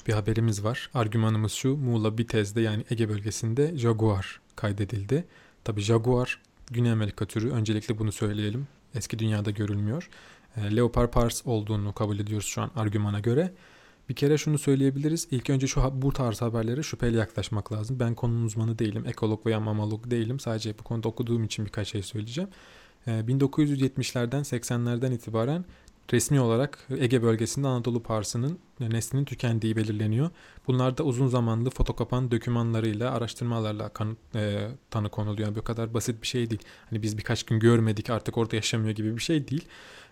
bir haberimiz var. Argümanımız şu. Muğla Bitez'de yani Ege bölgesinde Jaguar kaydedildi. Tabi Jaguar Güney Amerika türü. Öncelikle bunu söyleyelim. Eski dünyada görülmüyor. E, Leopard pars olduğunu kabul ediyoruz şu an argümana göre. Bir kere şunu söyleyebiliriz. İlk önce şu bu tarz haberlere şüpheli yaklaşmak lazım. Ben konunun uzmanı değilim. Ekolog veya mamalog değilim. Sadece bu konuda okuduğum için birkaç şey söyleyeceğim. 1970'lerden ee, 80'lerden itibaren resmi olarak Ege bölgesinde Anadolu Parsı'nın neslinin tükendiği belirleniyor. Bunlar da uzun zamanlı fotokapan dokümanlarıyla, araştırmalarla kan, e, tanı konuluyor. Yani bu kadar basit bir şey değil. Hani biz birkaç gün görmedik artık orada yaşamıyor gibi bir şey değil.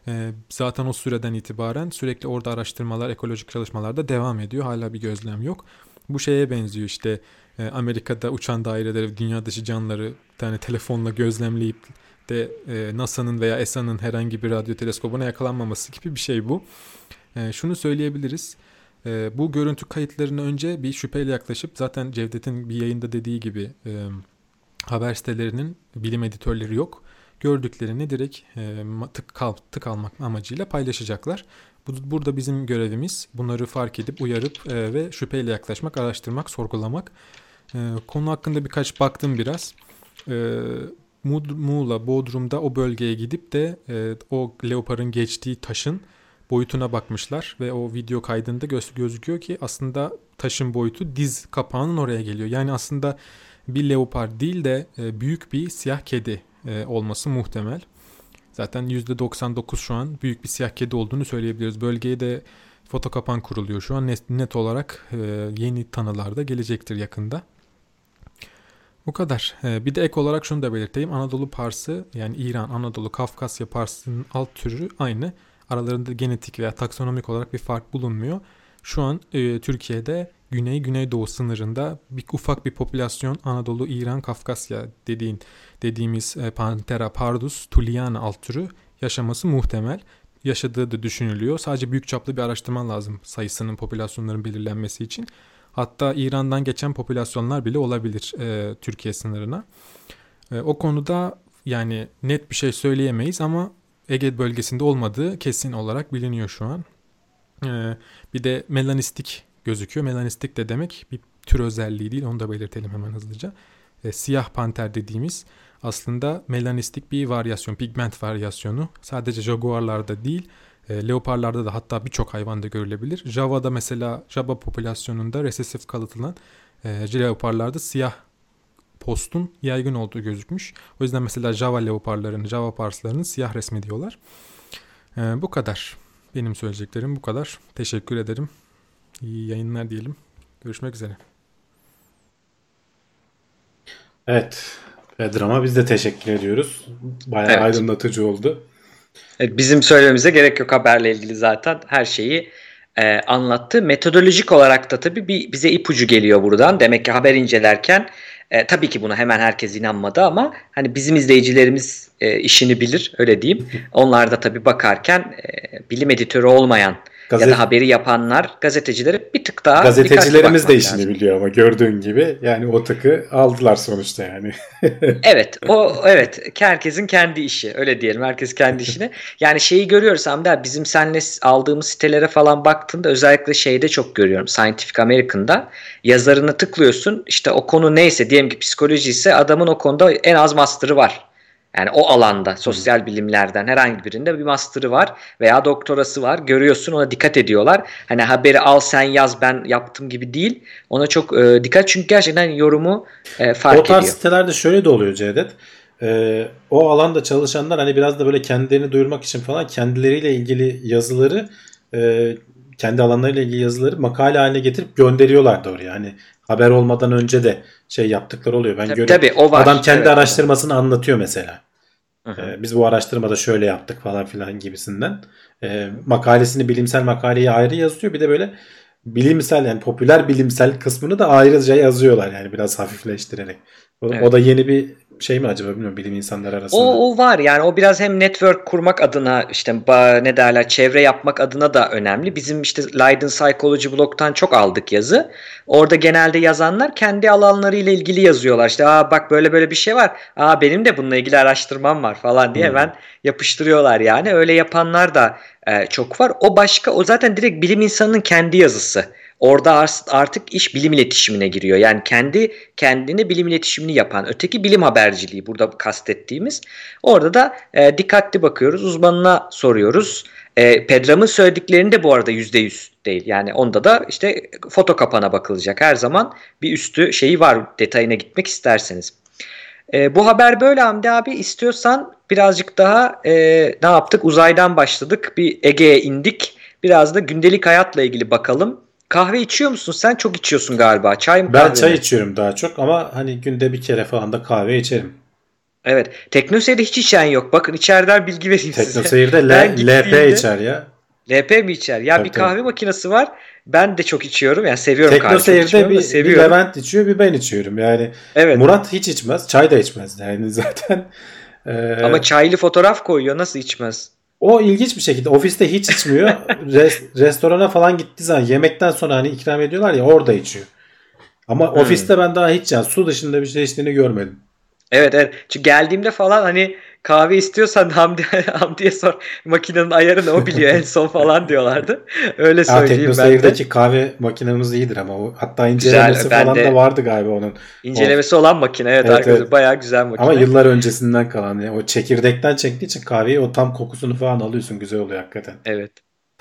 E, zaten o süreden itibaren sürekli orada araştırmalar, ekolojik çalışmalar da devam ediyor. Hala bir gözlem yok. Bu şeye benziyor işte e, Amerika'da uçan daireleri, dünya dışı canlıları bir tane telefonla gözlemleyip de e, NASA'nın veya ESA'nın herhangi bir radyo teleskobuna yakalanmaması gibi bir şey bu. E, şunu söyleyebiliriz. E, bu görüntü kayıtlarını önce bir şüpheyle yaklaşıp zaten Cevdet'in bir yayında dediği gibi e, haber sitelerinin bilim editörleri yok. gördüklerini direkt e, tık, kal, tık almak amacıyla paylaşacaklar. Bu, burada bizim görevimiz bunları fark edip uyarıp e, ve şüpheyle yaklaşmak, araştırmak, sorgulamak. E, konu hakkında birkaç baktım biraz. E, Muğla, Bodrum'da o bölgeye gidip de e, o leoparın geçtiği taşın boyutuna bakmışlar ve o video kaydında göz, gözüküyor ki aslında taşın boyutu diz kapağının oraya geliyor. Yani aslında bir leopar değil de e, büyük bir siyah kedi e, olması muhtemel. Zaten %99 şu an büyük bir siyah kedi olduğunu söyleyebiliriz. Bölgeye de foto kapan kuruluyor şu an net, net olarak e, yeni tanılar da gelecektir yakında. Bu kadar. E, bir de ek olarak şunu da belirteyim. Anadolu Parsı yani İran, Anadolu, Kafkasya Parsı'nın alt türü aynı. Aralarında genetik veya taksonomik olarak bir fark bulunmuyor. Şu an e, Türkiye'de Güney-Güneydoğu sınırında bir ufak bir popülasyon Anadolu, İran, Kafkasya dediğin dediğimiz e, Panthera pardus tuliana alt türü yaşaması muhtemel. Yaşadığı da düşünülüyor. Sadece büyük çaplı bir araştırma lazım sayısının, popülasyonların belirlenmesi için. Hatta İran'dan geçen popülasyonlar bile olabilir e, Türkiye sınırına. E, o konuda yani net bir şey söyleyemeyiz ama Ege bölgesinde olmadığı kesin olarak biliniyor şu an. E, bir de melanistik gözüküyor. Melanistik de demek bir tür özelliği değil onu da belirtelim hemen hızlıca. E, siyah panter dediğimiz aslında melanistik bir varyasyon, pigment varyasyonu. Sadece jaguarlarda değil, e, leoparlarda da hatta birçok hayvanda görülebilir. Java'da mesela Java popülasyonunda resesif kalıtılan e, leoparlarda siyah postun yaygın olduğu gözükmüş. O yüzden mesela Java leoparlarını, Java parslarını siyah resmediyorlar. E, bu kadar. Benim söyleyeceklerim bu kadar. Teşekkür ederim. İyi yayınlar diyelim. Görüşmek üzere. Evet. Bedram'a biz de teşekkür ediyoruz. Bayağı evet. aydınlatıcı oldu. Bizim söylememize gerek yok haberle ilgili zaten her şeyi e, anlattı. Metodolojik olarak da tabii bir, bize ipucu geliyor buradan. Demek ki haber incelerken e, tabii ki buna hemen herkes inanmadı ama hani bizim izleyicilerimiz e, işini bilir öyle diyeyim. Onlar da tabii bakarken e, bilim editörü olmayan Gazet... Ya da haberi yapanlar gazetecileri bir tık daha Gazetecilerimiz de işini lazım. biliyor ama gördüğün gibi yani o tıkı aldılar sonuçta yani. evet o evet herkesin kendi işi öyle diyelim herkes kendi işine. Yani şeyi görüyoruz Hamdi bizim seninle aldığımız sitelere falan baktığında özellikle şeyde çok görüyorum Scientific American'da yazarını tıklıyorsun işte o konu neyse diyelim ki psikoloji ise adamın o konuda en az master'ı var. Yani o alanda sosyal bilimlerden herhangi birinde bir master'ı var veya doktorası var. Görüyorsun ona dikkat ediyorlar. Hani haberi al sen yaz ben yaptım gibi değil. Ona çok e, dikkat çünkü gerçekten yorumu e, fark ediyor. O tarz ediyor. sitelerde şöyle de oluyor Cevdet. Ee, o alanda çalışanlar hani biraz da böyle kendilerini duyurmak için falan kendileriyle ilgili yazıları e, kendi alanlarıyla ilgili yazıları makale haline getirip gönderiyorlar da oraya. Hani haber olmadan önce de şey yaptıkları oluyor. Ben tabii, görüyorum. Tabii, o var. Adam kendi evet, araştırmasını evet. anlatıyor mesela. Ee, biz bu araştırmada şöyle yaptık falan filan gibisinden. Ee, makalesini bilimsel makaleyi ayrı yazıyor. Bir de böyle bilimsel yani popüler bilimsel kısmını da ayrıca yazıyorlar yani biraz hafifleştirerek. O, evet. o da yeni bir şey mi acaba bilmiyorum bilim insanları arasında. O, o var yani o biraz hem network kurmak adına işte ne derler çevre yapmak adına da önemli. Bizim işte Leiden Psychology blog'tan çok aldık yazı. Orada genelde yazanlar kendi alanlarıyla ilgili yazıyorlar. İşte aa bak böyle böyle bir şey var. Aa benim de bununla ilgili araştırmam var falan diye hmm. hemen yapıştırıyorlar yani. Öyle yapanlar da e, çok var. O başka o zaten direkt bilim insanının kendi yazısı. Orada artık iş bilim iletişimine giriyor. Yani kendi kendine bilim iletişimini yapan öteki bilim haberciliği burada kastettiğimiz. Orada da e, dikkatli bakıyoruz. Uzmanına soruyoruz. E, Pedram'ın söylediklerini de bu arada %100 değil. Yani onda da işte foto kapana bakılacak. Her zaman bir üstü şeyi var detayına gitmek isterseniz. E, bu haber böyle Hamdi abi. istiyorsan birazcık daha e, ne yaptık? Uzaydan başladık. Bir Ege'ye indik. Biraz da gündelik hayatla ilgili bakalım. Kahve içiyor musun? Sen çok içiyorsun galiba. Çay mı kahve Ben çay mi? içiyorum daha çok ama hani günde bir kere falan da kahve içerim. Evet. Teknoseyir'de hiç içen yok. Bakın içeriden bilgi vereyim Teknoseyir'de size. Teknoseyir'de LP içer ya. LP mi içer? Ya tabii, bir kahve tabii. makinesi var. Ben de çok içiyorum. Yani seviyorum kahve. Teknoseyir'de bir, seviyorum. bir Levent içiyor bir ben içiyorum. Yani evet. Murat hiç içmez. Çay da içmez. Yani zaten. E... Ama çaylı fotoğraf koyuyor. Nasıl içmez? O ilginç bir şekilde ofiste hiç içmiyor. Res, restorana falan gittiği zaman yemekten sonra hani ikram ediyorlar ya orada içiyor. Ama hmm. ofiste ben daha hiç yani su dışında bir şey içtiğini görmedim. Evet evet. Çünkü geldiğimde falan hani kahve istiyorsan Hamdi, Hamdi'ye sor. Makinenin ayarını o biliyor en son falan diyorlardı. Öyle söyleyeyim ya, ben de. kahve makinemiz iyidir ama o, hatta incelemesi güzel, falan da vardı galiba onun. İncelemesi o, olan makine evet, evet arkadaşlar evet. bayağı güzel makine. Ama yıllar öncesinden kalan yani o çekirdekten çektiği için kahveyi o tam kokusunu falan alıyorsun güzel oluyor hakikaten. Evet.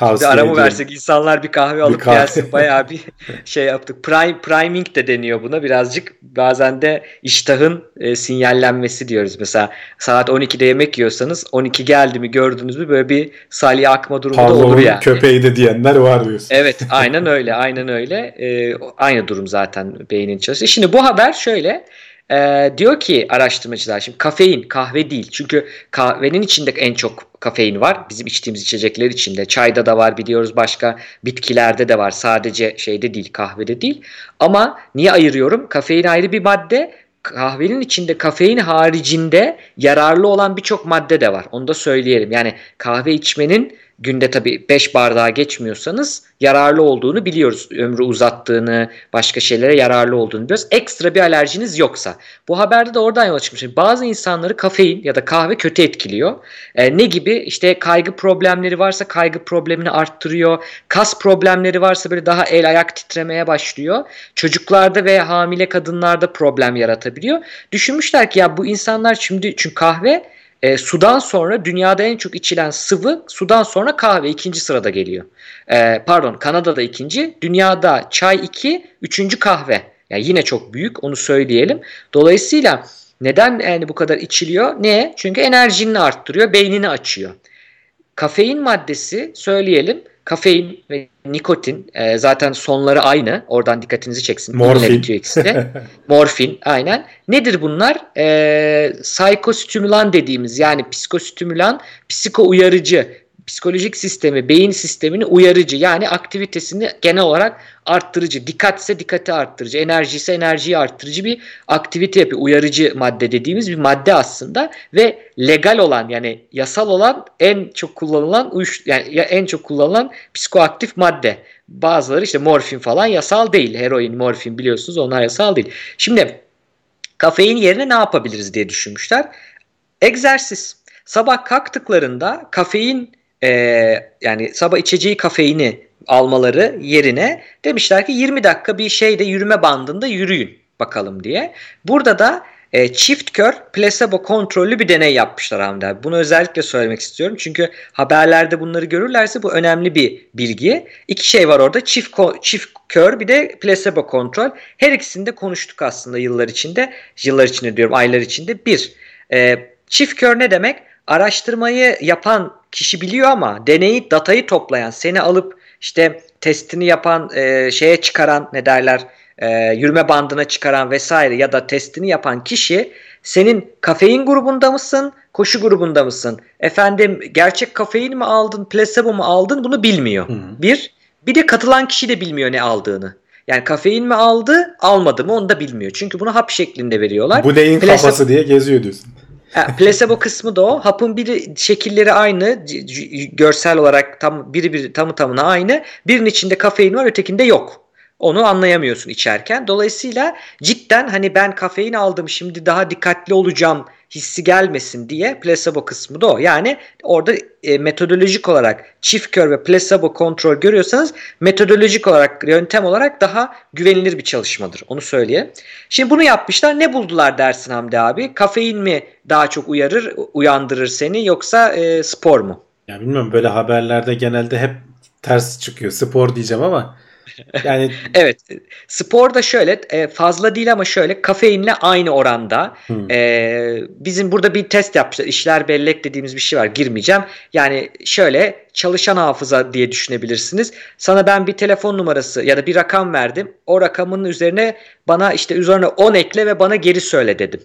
Tavsiye Şimdi aramı versek insanlar bir kahve alıp bir kahve. gelsin bayağı bir şey yaptık. Prime, priming de deniyor buna birazcık. Bazen de iştahın e, sinyallenmesi diyoruz. Mesela saat 12'de yemek yiyorsanız 12 geldi mi gördünüz mü böyle bir salya akma durumu da olur yani. köpeği de diyenler var diyorsun. Evet aynen öyle aynen öyle. E, aynı durum zaten beynin çalışıyor. Şimdi bu haber şöyle. Ee, diyor ki araştırmacılar şimdi kafein kahve değil. Çünkü kahvenin içinde en çok kafein var. Bizim içtiğimiz içecekler içinde. Çayda da var biliyoruz başka bitkilerde de var. Sadece şeyde değil kahvede değil. Ama niye ayırıyorum? Kafein ayrı bir madde. Kahvenin içinde kafein haricinde yararlı olan birçok madde de var. Onu da söyleyelim. Yani kahve içmenin günde tabii 5 bardağa geçmiyorsanız yararlı olduğunu biliyoruz. Ömrü uzattığını, başka şeylere yararlı olduğunu biliyoruz. Ekstra bir alerjiniz yoksa. Bu haberde de oradan yola çıkmış. Bazı insanları kafein ya da kahve kötü etkiliyor. E, ne gibi? İşte kaygı problemleri varsa kaygı problemini arttırıyor. Kas problemleri varsa böyle daha el ayak titremeye başlıyor. Çocuklarda ve hamile kadınlarda problem yaratabiliyor. Düşünmüşler ki ya bu insanlar şimdi çünkü kahve e, sudan sonra dünyada en çok içilen sıvı sudan sonra kahve ikinci sırada geliyor. E, pardon Kanada'da ikinci, dünyada çay iki, üçüncü kahve. Yani yine çok büyük onu söyleyelim. Dolayısıyla neden yani bu kadar içiliyor? Ne? Çünkü enerjini arttırıyor, beynini açıyor. Kafein maddesi söyleyelim Kafein ve nikotin e, zaten sonları aynı. Oradan dikkatinizi çeksin. Morfin. bitiyor ikisi de. Morfin aynen. Nedir bunlar? E, psikostümülan dediğimiz yani psikostümülan, psiko uyarıcı psikolojik sistemi, beyin sistemini uyarıcı yani aktivitesini genel olarak arttırıcı, dikkat ise dikkati arttırıcı, enerji ise enerjiyi arttırıcı bir aktivite yapıyor. Uyarıcı madde dediğimiz bir madde aslında ve legal olan yani yasal olan en çok kullanılan uyuş yani en çok kullanılan psikoaktif madde. Bazıları işte morfin falan yasal değil. Heroin, morfin biliyorsunuz onlar yasal değil. Şimdi kafein yerine ne yapabiliriz diye düşünmüşler. Egzersiz. Sabah kalktıklarında kafein e, yani sabah içeceği kafeini almaları yerine demişler ki 20 dakika bir şeyde yürüme bandında yürüyün bakalım diye. Burada da e, çift kör placebo kontrollü bir deney yapmışlar Hamdi abi. Bunu özellikle söylemek istiyorum. Çünkü haberlerde bunları görürlerse bu önemli bir bilgi. İki şey var orada. Çift, çift kör bir de placebo kontrol. Her ikisini de konuştuk aslında yıllar içinde. Yıllar içinde diyorum aylar içinde. Bir, e, çift kör ne demek? Araştırmayı yapan kişi biliyor ama deneyi datayı toplayan seni alıp işte testini yapan e, şeye çıkaran ne derler e, yürüme bandına çıkaran vesaire ya da testini yapan kişi senin kafein grubunda mısın koşu grubunda mısın efendim gerçek kafein mi aldın placebo mu aldın bunu bilmiyor. Hı. Bir bir de katılan kişi de bilmiyor ne aldığını. Yani kafein mi aldı almadı mı onu da bilmiyor. Çünkü bunu hap şeklinde veriyorlar. Bu neyin Placebo... kafası diye geziyor diyorsun. Placebo kısmı da o. Hapın biri şekilleri aynı. Görsel olarak tam biri bir tamı tamına aynı. Birinin içinde kafein var, ötekinde yok. Onu anlayamıyorsun içerken. Dolayısıyla cidden hani ben kafein aldım şimdi daha dikkatli olacağım hissi gelmesin diye placebo kısmı da o. Yani orada e, metodolojik olarak çift kör ve placebo kontrol görüyorsanız metodolojik olarak yöntem olarak daha güvenilir bir çalışmadır. Onu söyleyeyim. Şimdi bunu yapmışlar. Ne buldular dersin Hamdi abi? Kafein mi daha çok uyarır, uyandırır seni yoksa e, spor mu? Ya bilmiyorum böyle haberlerde genelde hep ters çıkıyor. Spor diyeceğim ama yani evet. Spor da şöyle e, fazla değil ama şöyle kafeinle aynı oranda. Hmm. E, bizim burada bir test yapmışlar. İşler bellek dediğimiz bir şey var. Girmeyeceğim. Yani şöyle çalışan hafıza diye düşünebilirsiniz. Sana ben bir telefon numarası ya da bir rakam verdim. O rakamın üzerine bana işte üzerine 10 ekle ve bana geri söyle dedim.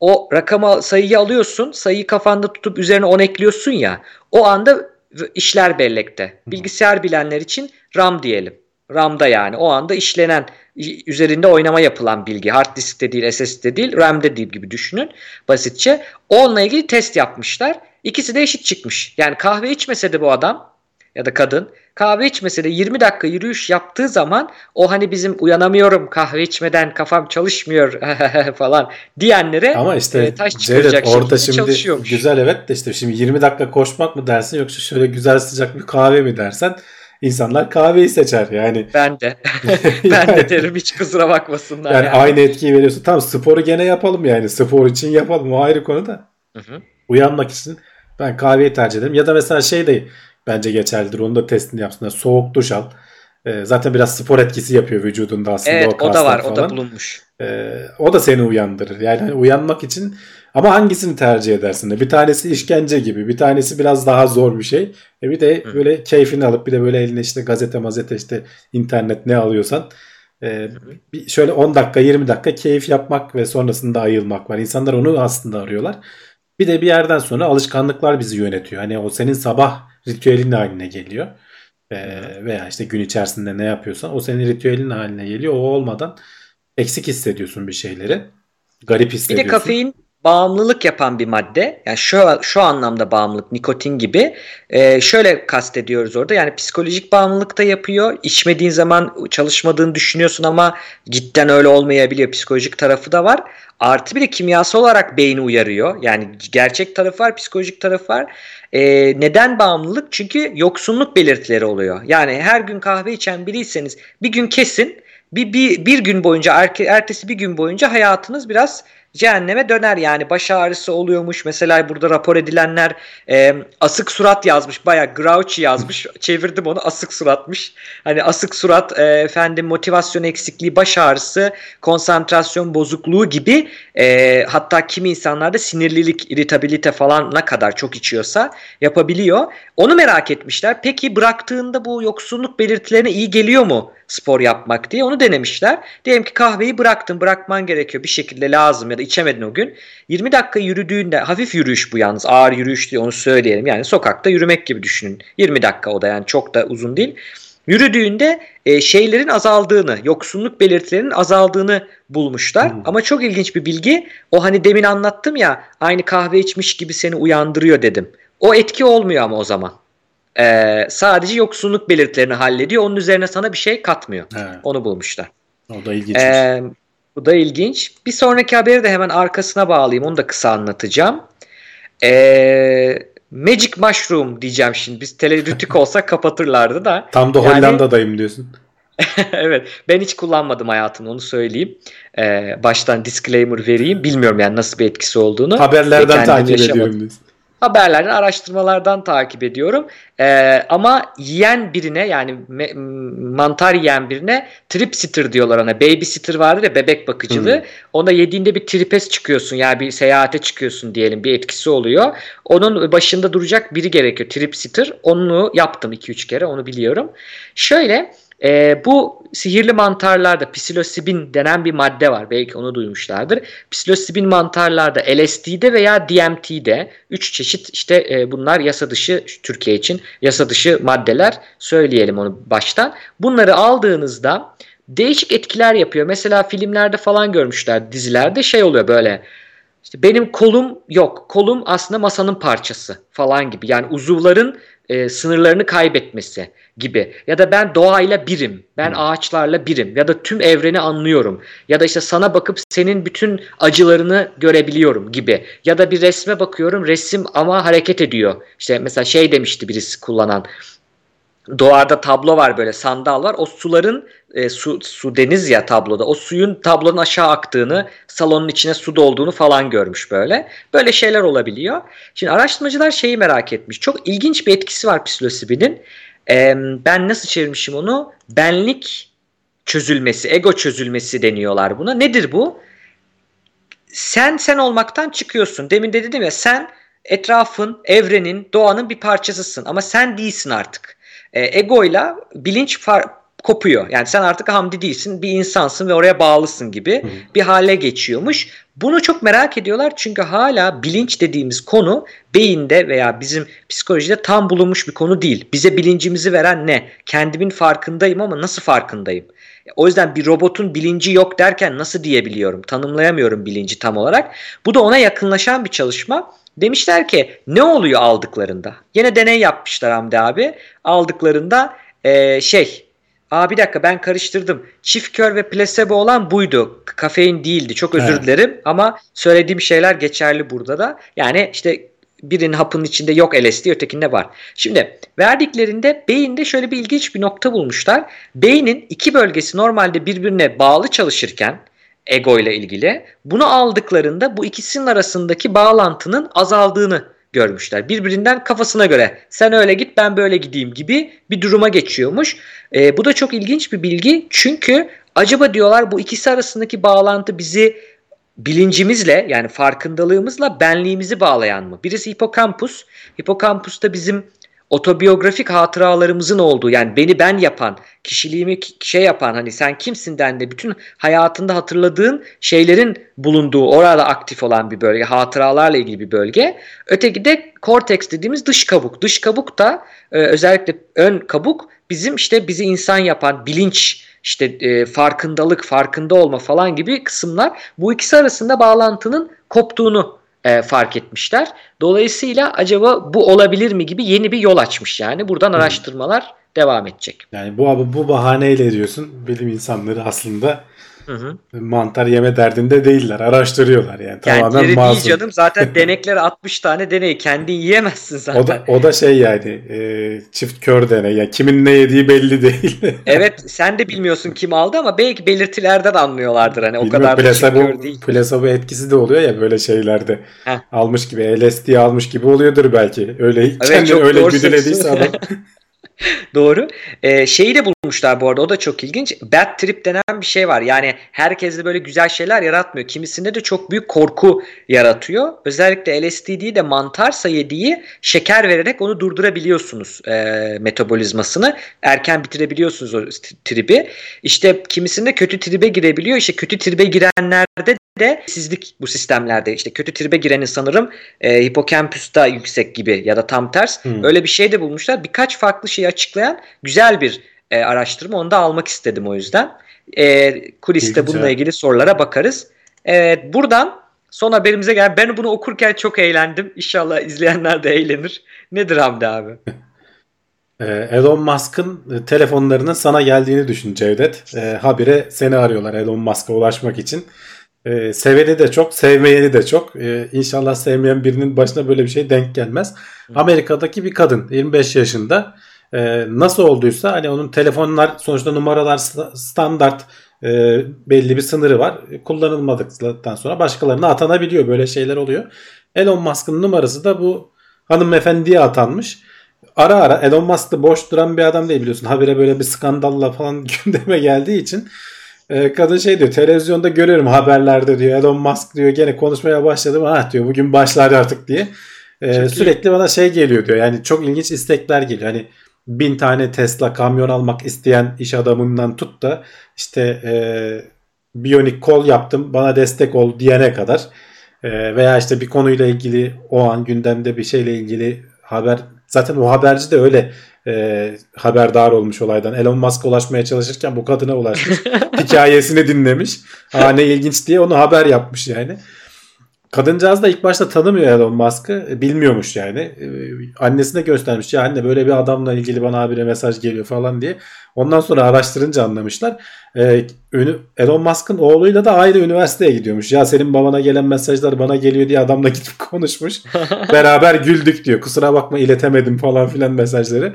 O rakama sayıyı alıyorsun. Sayıyı kafanda tutup üzerine 10 ekliyorsun ya. O anda işler bellekte. Bilgisayar bilenler için RAM diyelim. RAM'da yani o anda işlenen üzerinde oynama yapılan bilgi. Hard diskte değil, SSD'de değil, RAM'de değil gibi düşünün basitçe. Onunla ilgili test yapmışlar. İkisi de eşit çıkmış. Yani kahve içmese de bu adam ya da kadın kahve içmese de 20 dakika yürüyüş yaptığı zaman o hani bizim uyanamıyorum kahve içmeden kafam çalışmıyor falan diyenlere Ama işte e, taş Cevdet orada şimdi güzel evet de işte şimdi 20 dakika koşmak mı dersin yoksa şöyle güzel sıcak bir kahve mi dersen insanlar kahveyi seçer yani. Ben de. ben de derim hiç kusura bakmasınlar. Yani, yani. aynı etkiyi veriyorsun. Tamam sporu gene yapalım yani. Spor için yapalım. O ayrı konu da. Hı hı. Uyanmak için ben kahveyi tercih ederim. Ya da mesela şey de bence geçerlidir. Onu da testini yapsınlar. Soğuk duş al. Ee, zaten biraz spor etkisi yapıyor vücudunda aslında evet, o, o da var. Falan. O da bulunmuş. Ee, o da seni uyandırır. Yani hani uyanmak için ama hangisini tercih edersin de? Bir tanesi işkence gibi, bir tanesi biraz daha zor bir şey. E bir de böyle keyfini alıp bir de böyle eline işte gazete mazete işte internet ne alıyorsan e, bir şöyle 10 dakika 20 dakika keyif yapmak ve sonrasında ayılmak var. İnsanlar onu aslında arıyorlar. Bir de bir yerden sonra alışkanlıklar bizi yönetiyor. Hani o senin sabah ritüelin haline geliyor. E, veya işte gün içerisinde ne yapıyorsan o senin ritüelin haline geliyor. O olmadan eksik hissediyorsun bir şeyleri. Garip hissediyorsun. Bir de kafein bağımlılık yapan bir madde. Yani şu şu anlamda bağımlılık, nikotin gibi. Ee, şöyle kastediyoruz orada. Yani psikolojik bağımlılık da yapıyor. İçmediğin zaman çalışmadığını düşünüyorsun ama cidden öyle olmayabiliyor. Psikolojik tarafı da var. Artı bir de kimyasal olarak beyni uyarıyor. Yani gerçek tarafı var, psikolojik tarafı var. Ee, neden bağımlılık? Çünkü yoksunluk belirtileri oluyor. Yani her gün kahve içen biriyseniz bir gün kesin bir, bir, bir gün boyunca ertesi bir gün boyunca hayatınız biraz cehenneme döner yani baş ağrısı oluyormuş. Mesela burada rapor edilenler e, asık surat yazmış. Baya grouchy yazmış. Çevirdim onu asık suratmış. Hani asık surat e, efendim motivasyon eksikliği, baş ağrısı, konsantrasyon bozukluğu gibi e, hatta kimi insanlarda sinirlilik, iritabilite falan ne kadar çok içiyorsa yapabiliyor. Onu merak etmişler. Peki bıraktığında bu yoksunluk belirtilerine iyi geliyor mu spor yapmak diye onu denemişler. Diyelim ki kahveyi bıraktın bırakman gerekiyor bir şekilde lazım ya da içemedin o gün. 20 dakika yürüdüğünde hafif yürüyüş bu yalnız ağır yürüyüş diye onu söyleyelim. Yani sokakta yürümek gibi düşünün. 20 dakika o da yani çok da uzun değil. Yürüdüğünde e, şeylerin azaldığını, yoksunluk belirtilerinin azaldığını bulmuşlar. Hmm. Ama çok ilginç bir bilgi. O hani demin anlattım ya aynı kahve içmiş gibi seni uyandırıyor dedim. O etki olmuyor ama o zaman. Ee, sadece yoksunluk belirtilerini hallediyor. Onun üzerine sana bir şey katmıyor. Evet. Onu bulmuşlar. O da ilginç. Ee, bu da ilginç. Bir sonraki haberi de hemen arkasına bağlayayım. Onu da kısa anlatacağım. Ee, Magic Mushroom diyeceğim şimdi. Biz teledütük olsa kapatırlardı da. Tam da Hollanda'dayım yani, diyorsun. evet. Ben hiç kullanmadım hayatımda onu söyleyeyim. Ee, baştan disclaimer vereyim. Bilmiyorum yani nasıl bir etkisi olduğunu. Haberlerden takip ediyorum diyorsun haberlerden, araştırmalardan takip ediyorum. Ee, ama yiyen birine yani me, mantar yiyen birine trip sitter diyorlar ona. Baby sitter vardır ya bebek bakıcılığı. Hmm. Ona yediğinde bir tripes çıkıyorsun yani bir seyahate çıkıyorsun diyelim bir etkisi oluyor. Onun başında duracak biri gerekiyor trip sitter. Onu yaptım 2-3 kere onu biliyorum. Şöyle e, bu sihirli mantarlarda psilosibin denen bir madde var. Belki onu duymuşlardır. Psilosibin mantarlarda LSD'de veya DMT'de 3 çeşit işte e, bunlar yasa dışı Türkiye için yasa dışı maddeler söyleyelim onu baştan. Bunları aldığınızda değişik etkiler yapıyor. Mesela filmlerde falan görmüşler dizilerde şey oluyor böyle işte benim kolum yok. Kolum aslında masanın parçası falan gibi. Yani uzuvların e, sınırlarını kaybetmesi gibi. Ya da ben doğayla birim. Ben hmm. ağaçlarla birim. Ya da tüm evreni anlıyorum. Ya da işte sana bakıp senin bütün acılarını görebiliyorum gibi. Ya da bir resme bakıyorum. Resim ama hareket ediyor. İşte mesela şey demişti birisi kullanan doğada tablo var böyle sandal var. O suların e, su, su deniz ya tabloda. O suyun tablonun aşağı aktığını, salonun içine su dolduğunu falan görmüş böyle. Böyle şeyler olabiliyor. Şimdi araştırmacılar şeyi merak etmiş. Çok ilginç bir etkisi var psilosibinin. E, ben nasıl çevirmişim onu? Benlik çözülmesi, ego çözülmesi deniyorlar buna. Nedir bu? Sen sen olmaktan çıkıyorsun. Demin de dedim ya sen etrafın, evrenin, doğanın bir parçasısın ama sen değilsin artık e, egoyla bilinç far kopuyor. Yani sen artık Hamdi değilsin bir insansın ve oraya bağlısın gibi Hı. bir hale geçiyormuş. Bunu çok merak ediyorlar çünkü hala bilinç dediğimiz konu beyinde veya bizim psikolojide tam bulunmuş bir konu değil. Bize bilincimizi veren ne? Kendimin farkındayım ama nasıl farkındayım? O yüzden bir robotun bilinci yok derken nasıl diyebiliyorum? Tanımlayamıyorum bilinci tam olarak. Bu da ona yakınlaşan bir çalışma. Demişler ki ne oluyor aldıklarında? Yine deney yapmışlar Hamdi abi. Aldıklarında e, şey Aa bir dakika ben karıştırdım. Çift kör ve plasebo olan buydu. Kafein değildi. Çok özür evet. dilerim ama söylediğim şeyler geçerli burada da. Yani işte birinin hapının içinde yok LSD ötekinde var. Şimdi verdiklerinde beyinde şöyle bir ilginç bir nokta bulmuşlar. Beynin iki bölgesi normalde birbirine bağlı çalışırken ego ile ilgili bunu aldıklarında bu ikisinin arasındaki bağlantının azaldığını görmüşler. Birbirinden kafasına göre sen öyle git ben böyle gideyim gibi bir duruma geçiyormuş. E, bu da çok ilginç bir bilgi çünkü acaba diyorlar bu ikisi arasındaki bağlantı bizi bilincimizle yani farkındalığımızla benliğimizi bağlayan mı? Birisi hipokampus. Hipokampus da bizim otobiyografik hatıralarımızın olduğu yani beni ben yapan, kişiliğimi şey yapan hani sen kimsin dendi bütün hayatında hatırladığın şeylerin bulunduğu orada aktif olan bir bölge, hatıralarla ilgili bir bölge. Öteki de korteks dediğimiz dış kabuk. Dış kabuk da e, özellikle ön kabuk bizim işte bizi insan yapan bilinç işte e, farkındalık, farkında olma falan gibi kısımlar bu ikisi arasında bağlantının koptuğunu e, fark etmişler. Dolayısıyla acaba bu olabilir mi gibi yeni bir yol açmış yani. Buradan araştırmalar devam edecek. Yani bu bu bahaneyle diyorsun bilim insanları aslında Hı hı. Mantar yeme derdinde değiller. Araştırıyorlar yani. Kendileri Tamamen masum. değil canım. Zaten deneklere 60 tane deney. Kendin yiyemezsin zaten. O da, o da şey yani e, çift kör deney. Yani kimin ne yediği belli değil. evet sen de bilmiyorsun kim aldı ama belki belirtilerden anlıyorlardır. Hani o kadar plasebo, da değil. Plasebo etkisi de oluyor ya böyle şeylerde. Heh. Almış gibi LSD almış gibi oluyordur belki. Öyle evet, kendini öyle güdülediyse adam. Doğru. Ee, şeyi de bulmuşlar bu arada o da çok ilginç. Bad trip denen bir şey var. Yani herkes de böyle güzel şeyler yaratmıyor. Kimisinde de çok büyük korku yaratıyor. Özellikle LSD'yi de mantarsa yediği şeker vererek onu durdurabiliyorsunuz e, metabolizmasını. Erken bitirebiliyorsunuz o tribi. İşte kimisinde kötü tribe girebiliyor. İşte kötü tribe girenlerde de sizlik bu sistemlerde işte kötü tribe girenin sanırım e, hipokampüsta yüksek gibi ya da tam ters hmm. öyle bir şey de bulmuşlar. Birkaç farklı şeyi açıklayan güzel bir e, araştırma onu da almak istedim o yüzden. E, kuliste bununla ilgili sorulara bakarız. Evet buradan son haberimize gel. Ben bunu okurken çok eğlendim. İnşallah izleyenler de eğlenir. Nedir Hamdi abi? E, Elon Musk'ın telefonlarının sana geldiğini düşün Cevdet. E, habire seni arıyorlar Elon Musk'a ulaşmak için. E, seveni de çok, sevmeyeni de çok. E, inşallah sevmeyen birinin başına böyle bir şey denk gelmez. Amerika'daki bir kadın 25 yaşında e, nasıl olduysa hani onun telefonlar sonuçta numaralar standart e, belli bir sınırı var. Kullanılmadıktan sonra başkalarına atanabiliyor. Böyle şeyler oluyor. Elon Musk'ın numarası da bu hanımefendiye atanmış. Ara ara Elon Musk da boş duran bir adam değil biliyorsun. Habire böyle bir skandalla falan gündeme geldiği için e, kadın şey diyor televizyonda görüyorum haberlerde diyor Elon Musk diyor gene konuşmaya başladım ah diyor bugün başlar artık diye. E, sürekli bana şey geliyor diyor yani çok ilginç istekler geliyor. Hani bin tane Tesla kamyon almak isteyen iş adamından tut da işte e, biyonik kol yaptım bana destek ol diyene kadar e, veya işte bir konuyla ilgili o an gündemde bir şeyle ilgili haber zaten o haberci de öyle e, haberdar olmuş olaydan. Elon Musk'a ulaşmaya çalışırken bu kadına ulaşmış. hikayesini dinlemiş. Ha ne ilginç diye onu haber yapmış yani. Kadıncağız da ilk başta tanımıyor Elon Musk'ı. E, bilmiyormuş yani. E, annesine göstermiş. Ya anne böyle bir adamla ilgili bana habire mesaj geliyor falan diye. Ondan sonra araştırınca anlamışlar. E, Elon Musk'ın oğluyla da aynı üniversiteye gidiyormuş. Ya senin babana gelen mesajlar bana geliyor diye adamla gidip konuşmuş. Beraber güldük diyor. Kusura bakma iletemedim falan filan mesajları.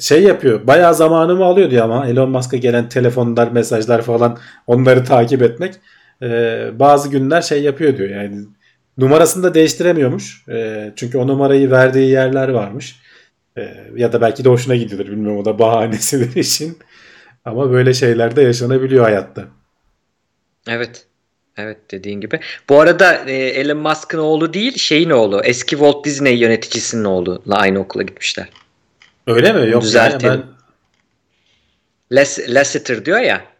şey yapıyor. Bayağı zamanımı alıyor diyor ama Elon Musk'a gelen telefonlar, mesajlar falan onları takip etmek e, bazı günler şey yapıyor diyor yani numarasını da değiştiremiyormuş. E, çünkü o numarayı verdiği yerler varmış. E, ya da belki de hoşuna gidiyordur bilmiyorum o da bahanesidir için. Ama böyle şeyler de yaşanabiliyor hayatta. Evet. Evet dediğin gibi. Bu arada e, Elon Musk'ın oğlu değil şeyin oğlu. Eski Walt Disney yöneticisinin oğluyla aynı okula gitmişler. Öyle mi? Yok Düzeltelim. Yani ben... Les, Lasseter diyor ya.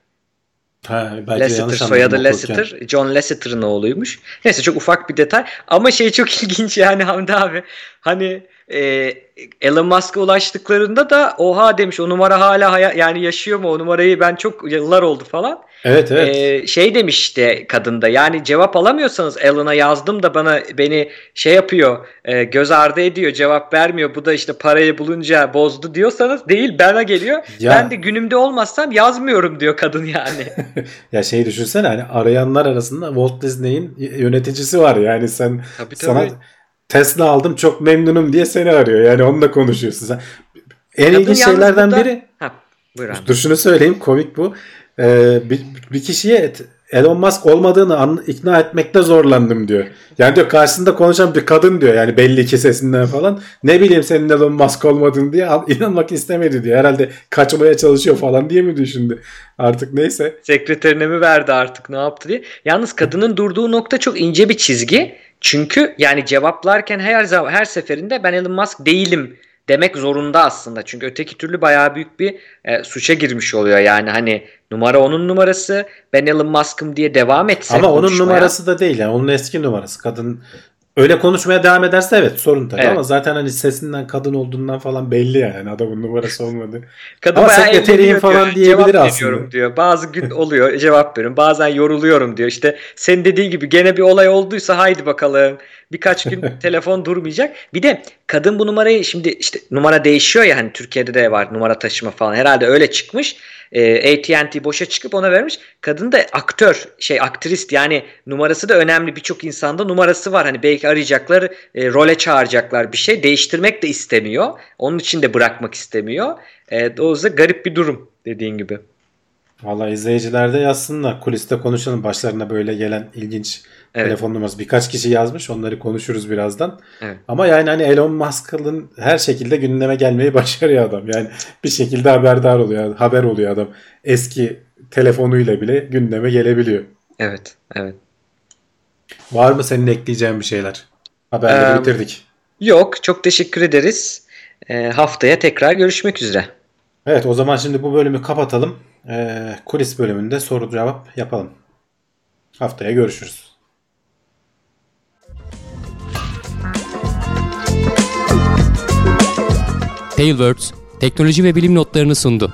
Ha, Lasseter soyadı Lasseter. John Lasseter'ın oğluymuş. Neyse çok ufak bir detay. Ama şey çok ilginç yani Hamdi abi. Hani e, Elon Musk'a ulaştıklarında da oha demiş o numara hala haya, yani yaşıyor mu o numarayı ben çok yıllar oldu falan. Evet evet. Ee, şey demiş işte kadında yani cevap alamıyorsanız Elon'a yazdım da bana beni şey yapıyor e, göz ardı ediyor cevap vermiyor bu da işte parayı bulunca bozdu diyorsanız değil bana geliyor. Ya. Ben de günümde olmazsam yazmıyorum diyor kadın yani. ya şey düşünsene hani arayanlar arasında Walt Disney'in yöneticisi var yani sen tabii, tabii. sana Tesla aldım çok memnunum diye seni arıyor. Yani onunla konuşuyorsun sen. En Kadın ilginç şeylerden burada... biri. Ha, buyur abi. Dur şunu söyleyeyim komik bu. Ee, bir, bir kişiye Elon Musk olmadığını an, ikna etmekte zorlandım diyor. Yani diyor karşısında konuşan bir kadın diyor yani belli ki sesinden falan. Ne bileyim senin Elon Musk olmadığını diye inanmak istemedi diyor. Herhalde kaçmaya çalışıyor falan diye mi düşündü? Artık neyse. Sekreterine mi verdi artık ne yaptı diye. Yalnız kadının durduğu nokta çok ince bir çizgi. Çünkü yani cevaplarken her her seferinde ben Elon Musk değilim demek zorunda aslında. Çünkü öteki türlü bayağı büyük bir e, suça girmiş oluyor. Yani hani numara onun numarası ben Elon Musk'ım diye devam etse Ama onun numarası da değil yani onun eski numarası. Kadın Öyle konuşmaya devam ederse evet sorun tabii evet. ama zaten hani sesinden kadın olduğundan falan belli yani adamın numarası olmadı. Kadın ama sekreteriyim falan diyor, diyebilir aslında. diyor. Bazı gün oluyor cevap veriyorum. Bazen yoruluyorum diyor. İşte sen dediğin gibi gene bir olay olduysa haydi bakalım. Birkaç gün telefon durmayacak. Bir de kadın bu numarayı şimdi işte numara değişiyor ya hani Türkiye'de de var numara taşıma falan. Herhalde öyle çıkmış e, AT&T boşa çıkıp ona vermiş. Kadın da aktör, şey aktrist yani numarası da önemli. Birçok insanda numarası var. Hani belki arayacaklar, e, role çağıracaklar bir şey. Değiştirmek de istemiyor. Onun için de bırakmak istemiyor. E, o yüzden garip bir durum dediğin gibi. Valla izleyiciler de yazsınlar. Kuliste konuşalım. Başlarına böyle gelen ilginç Evet. Telefon numarası birkaç kişi yazmış. Onları konuşuruz birazdan. Evet. Ama yani hani Elon Musk'ın her şekilde gündeme gelmeyi başarıyor adam. Yani bir şekilde haberdar oluyor. Haber oluyor adam. Eski telefonuyla bile gündeme gelebiliyor. Evet. Evet. Var mı senin ekleyeceğin bir şeyler? Haberleri ee, bitirdik. Yok. Çok teşekkür ederiz. E, haftaya tekrar görüşmek üzere. Evet o zaman şimdi bu bölümü kapatalım. E, kulis bölümünde soru cevap yapalım. Haftaya görüşürüz. Tailwords teknoloji ve bilim notlarını sundu.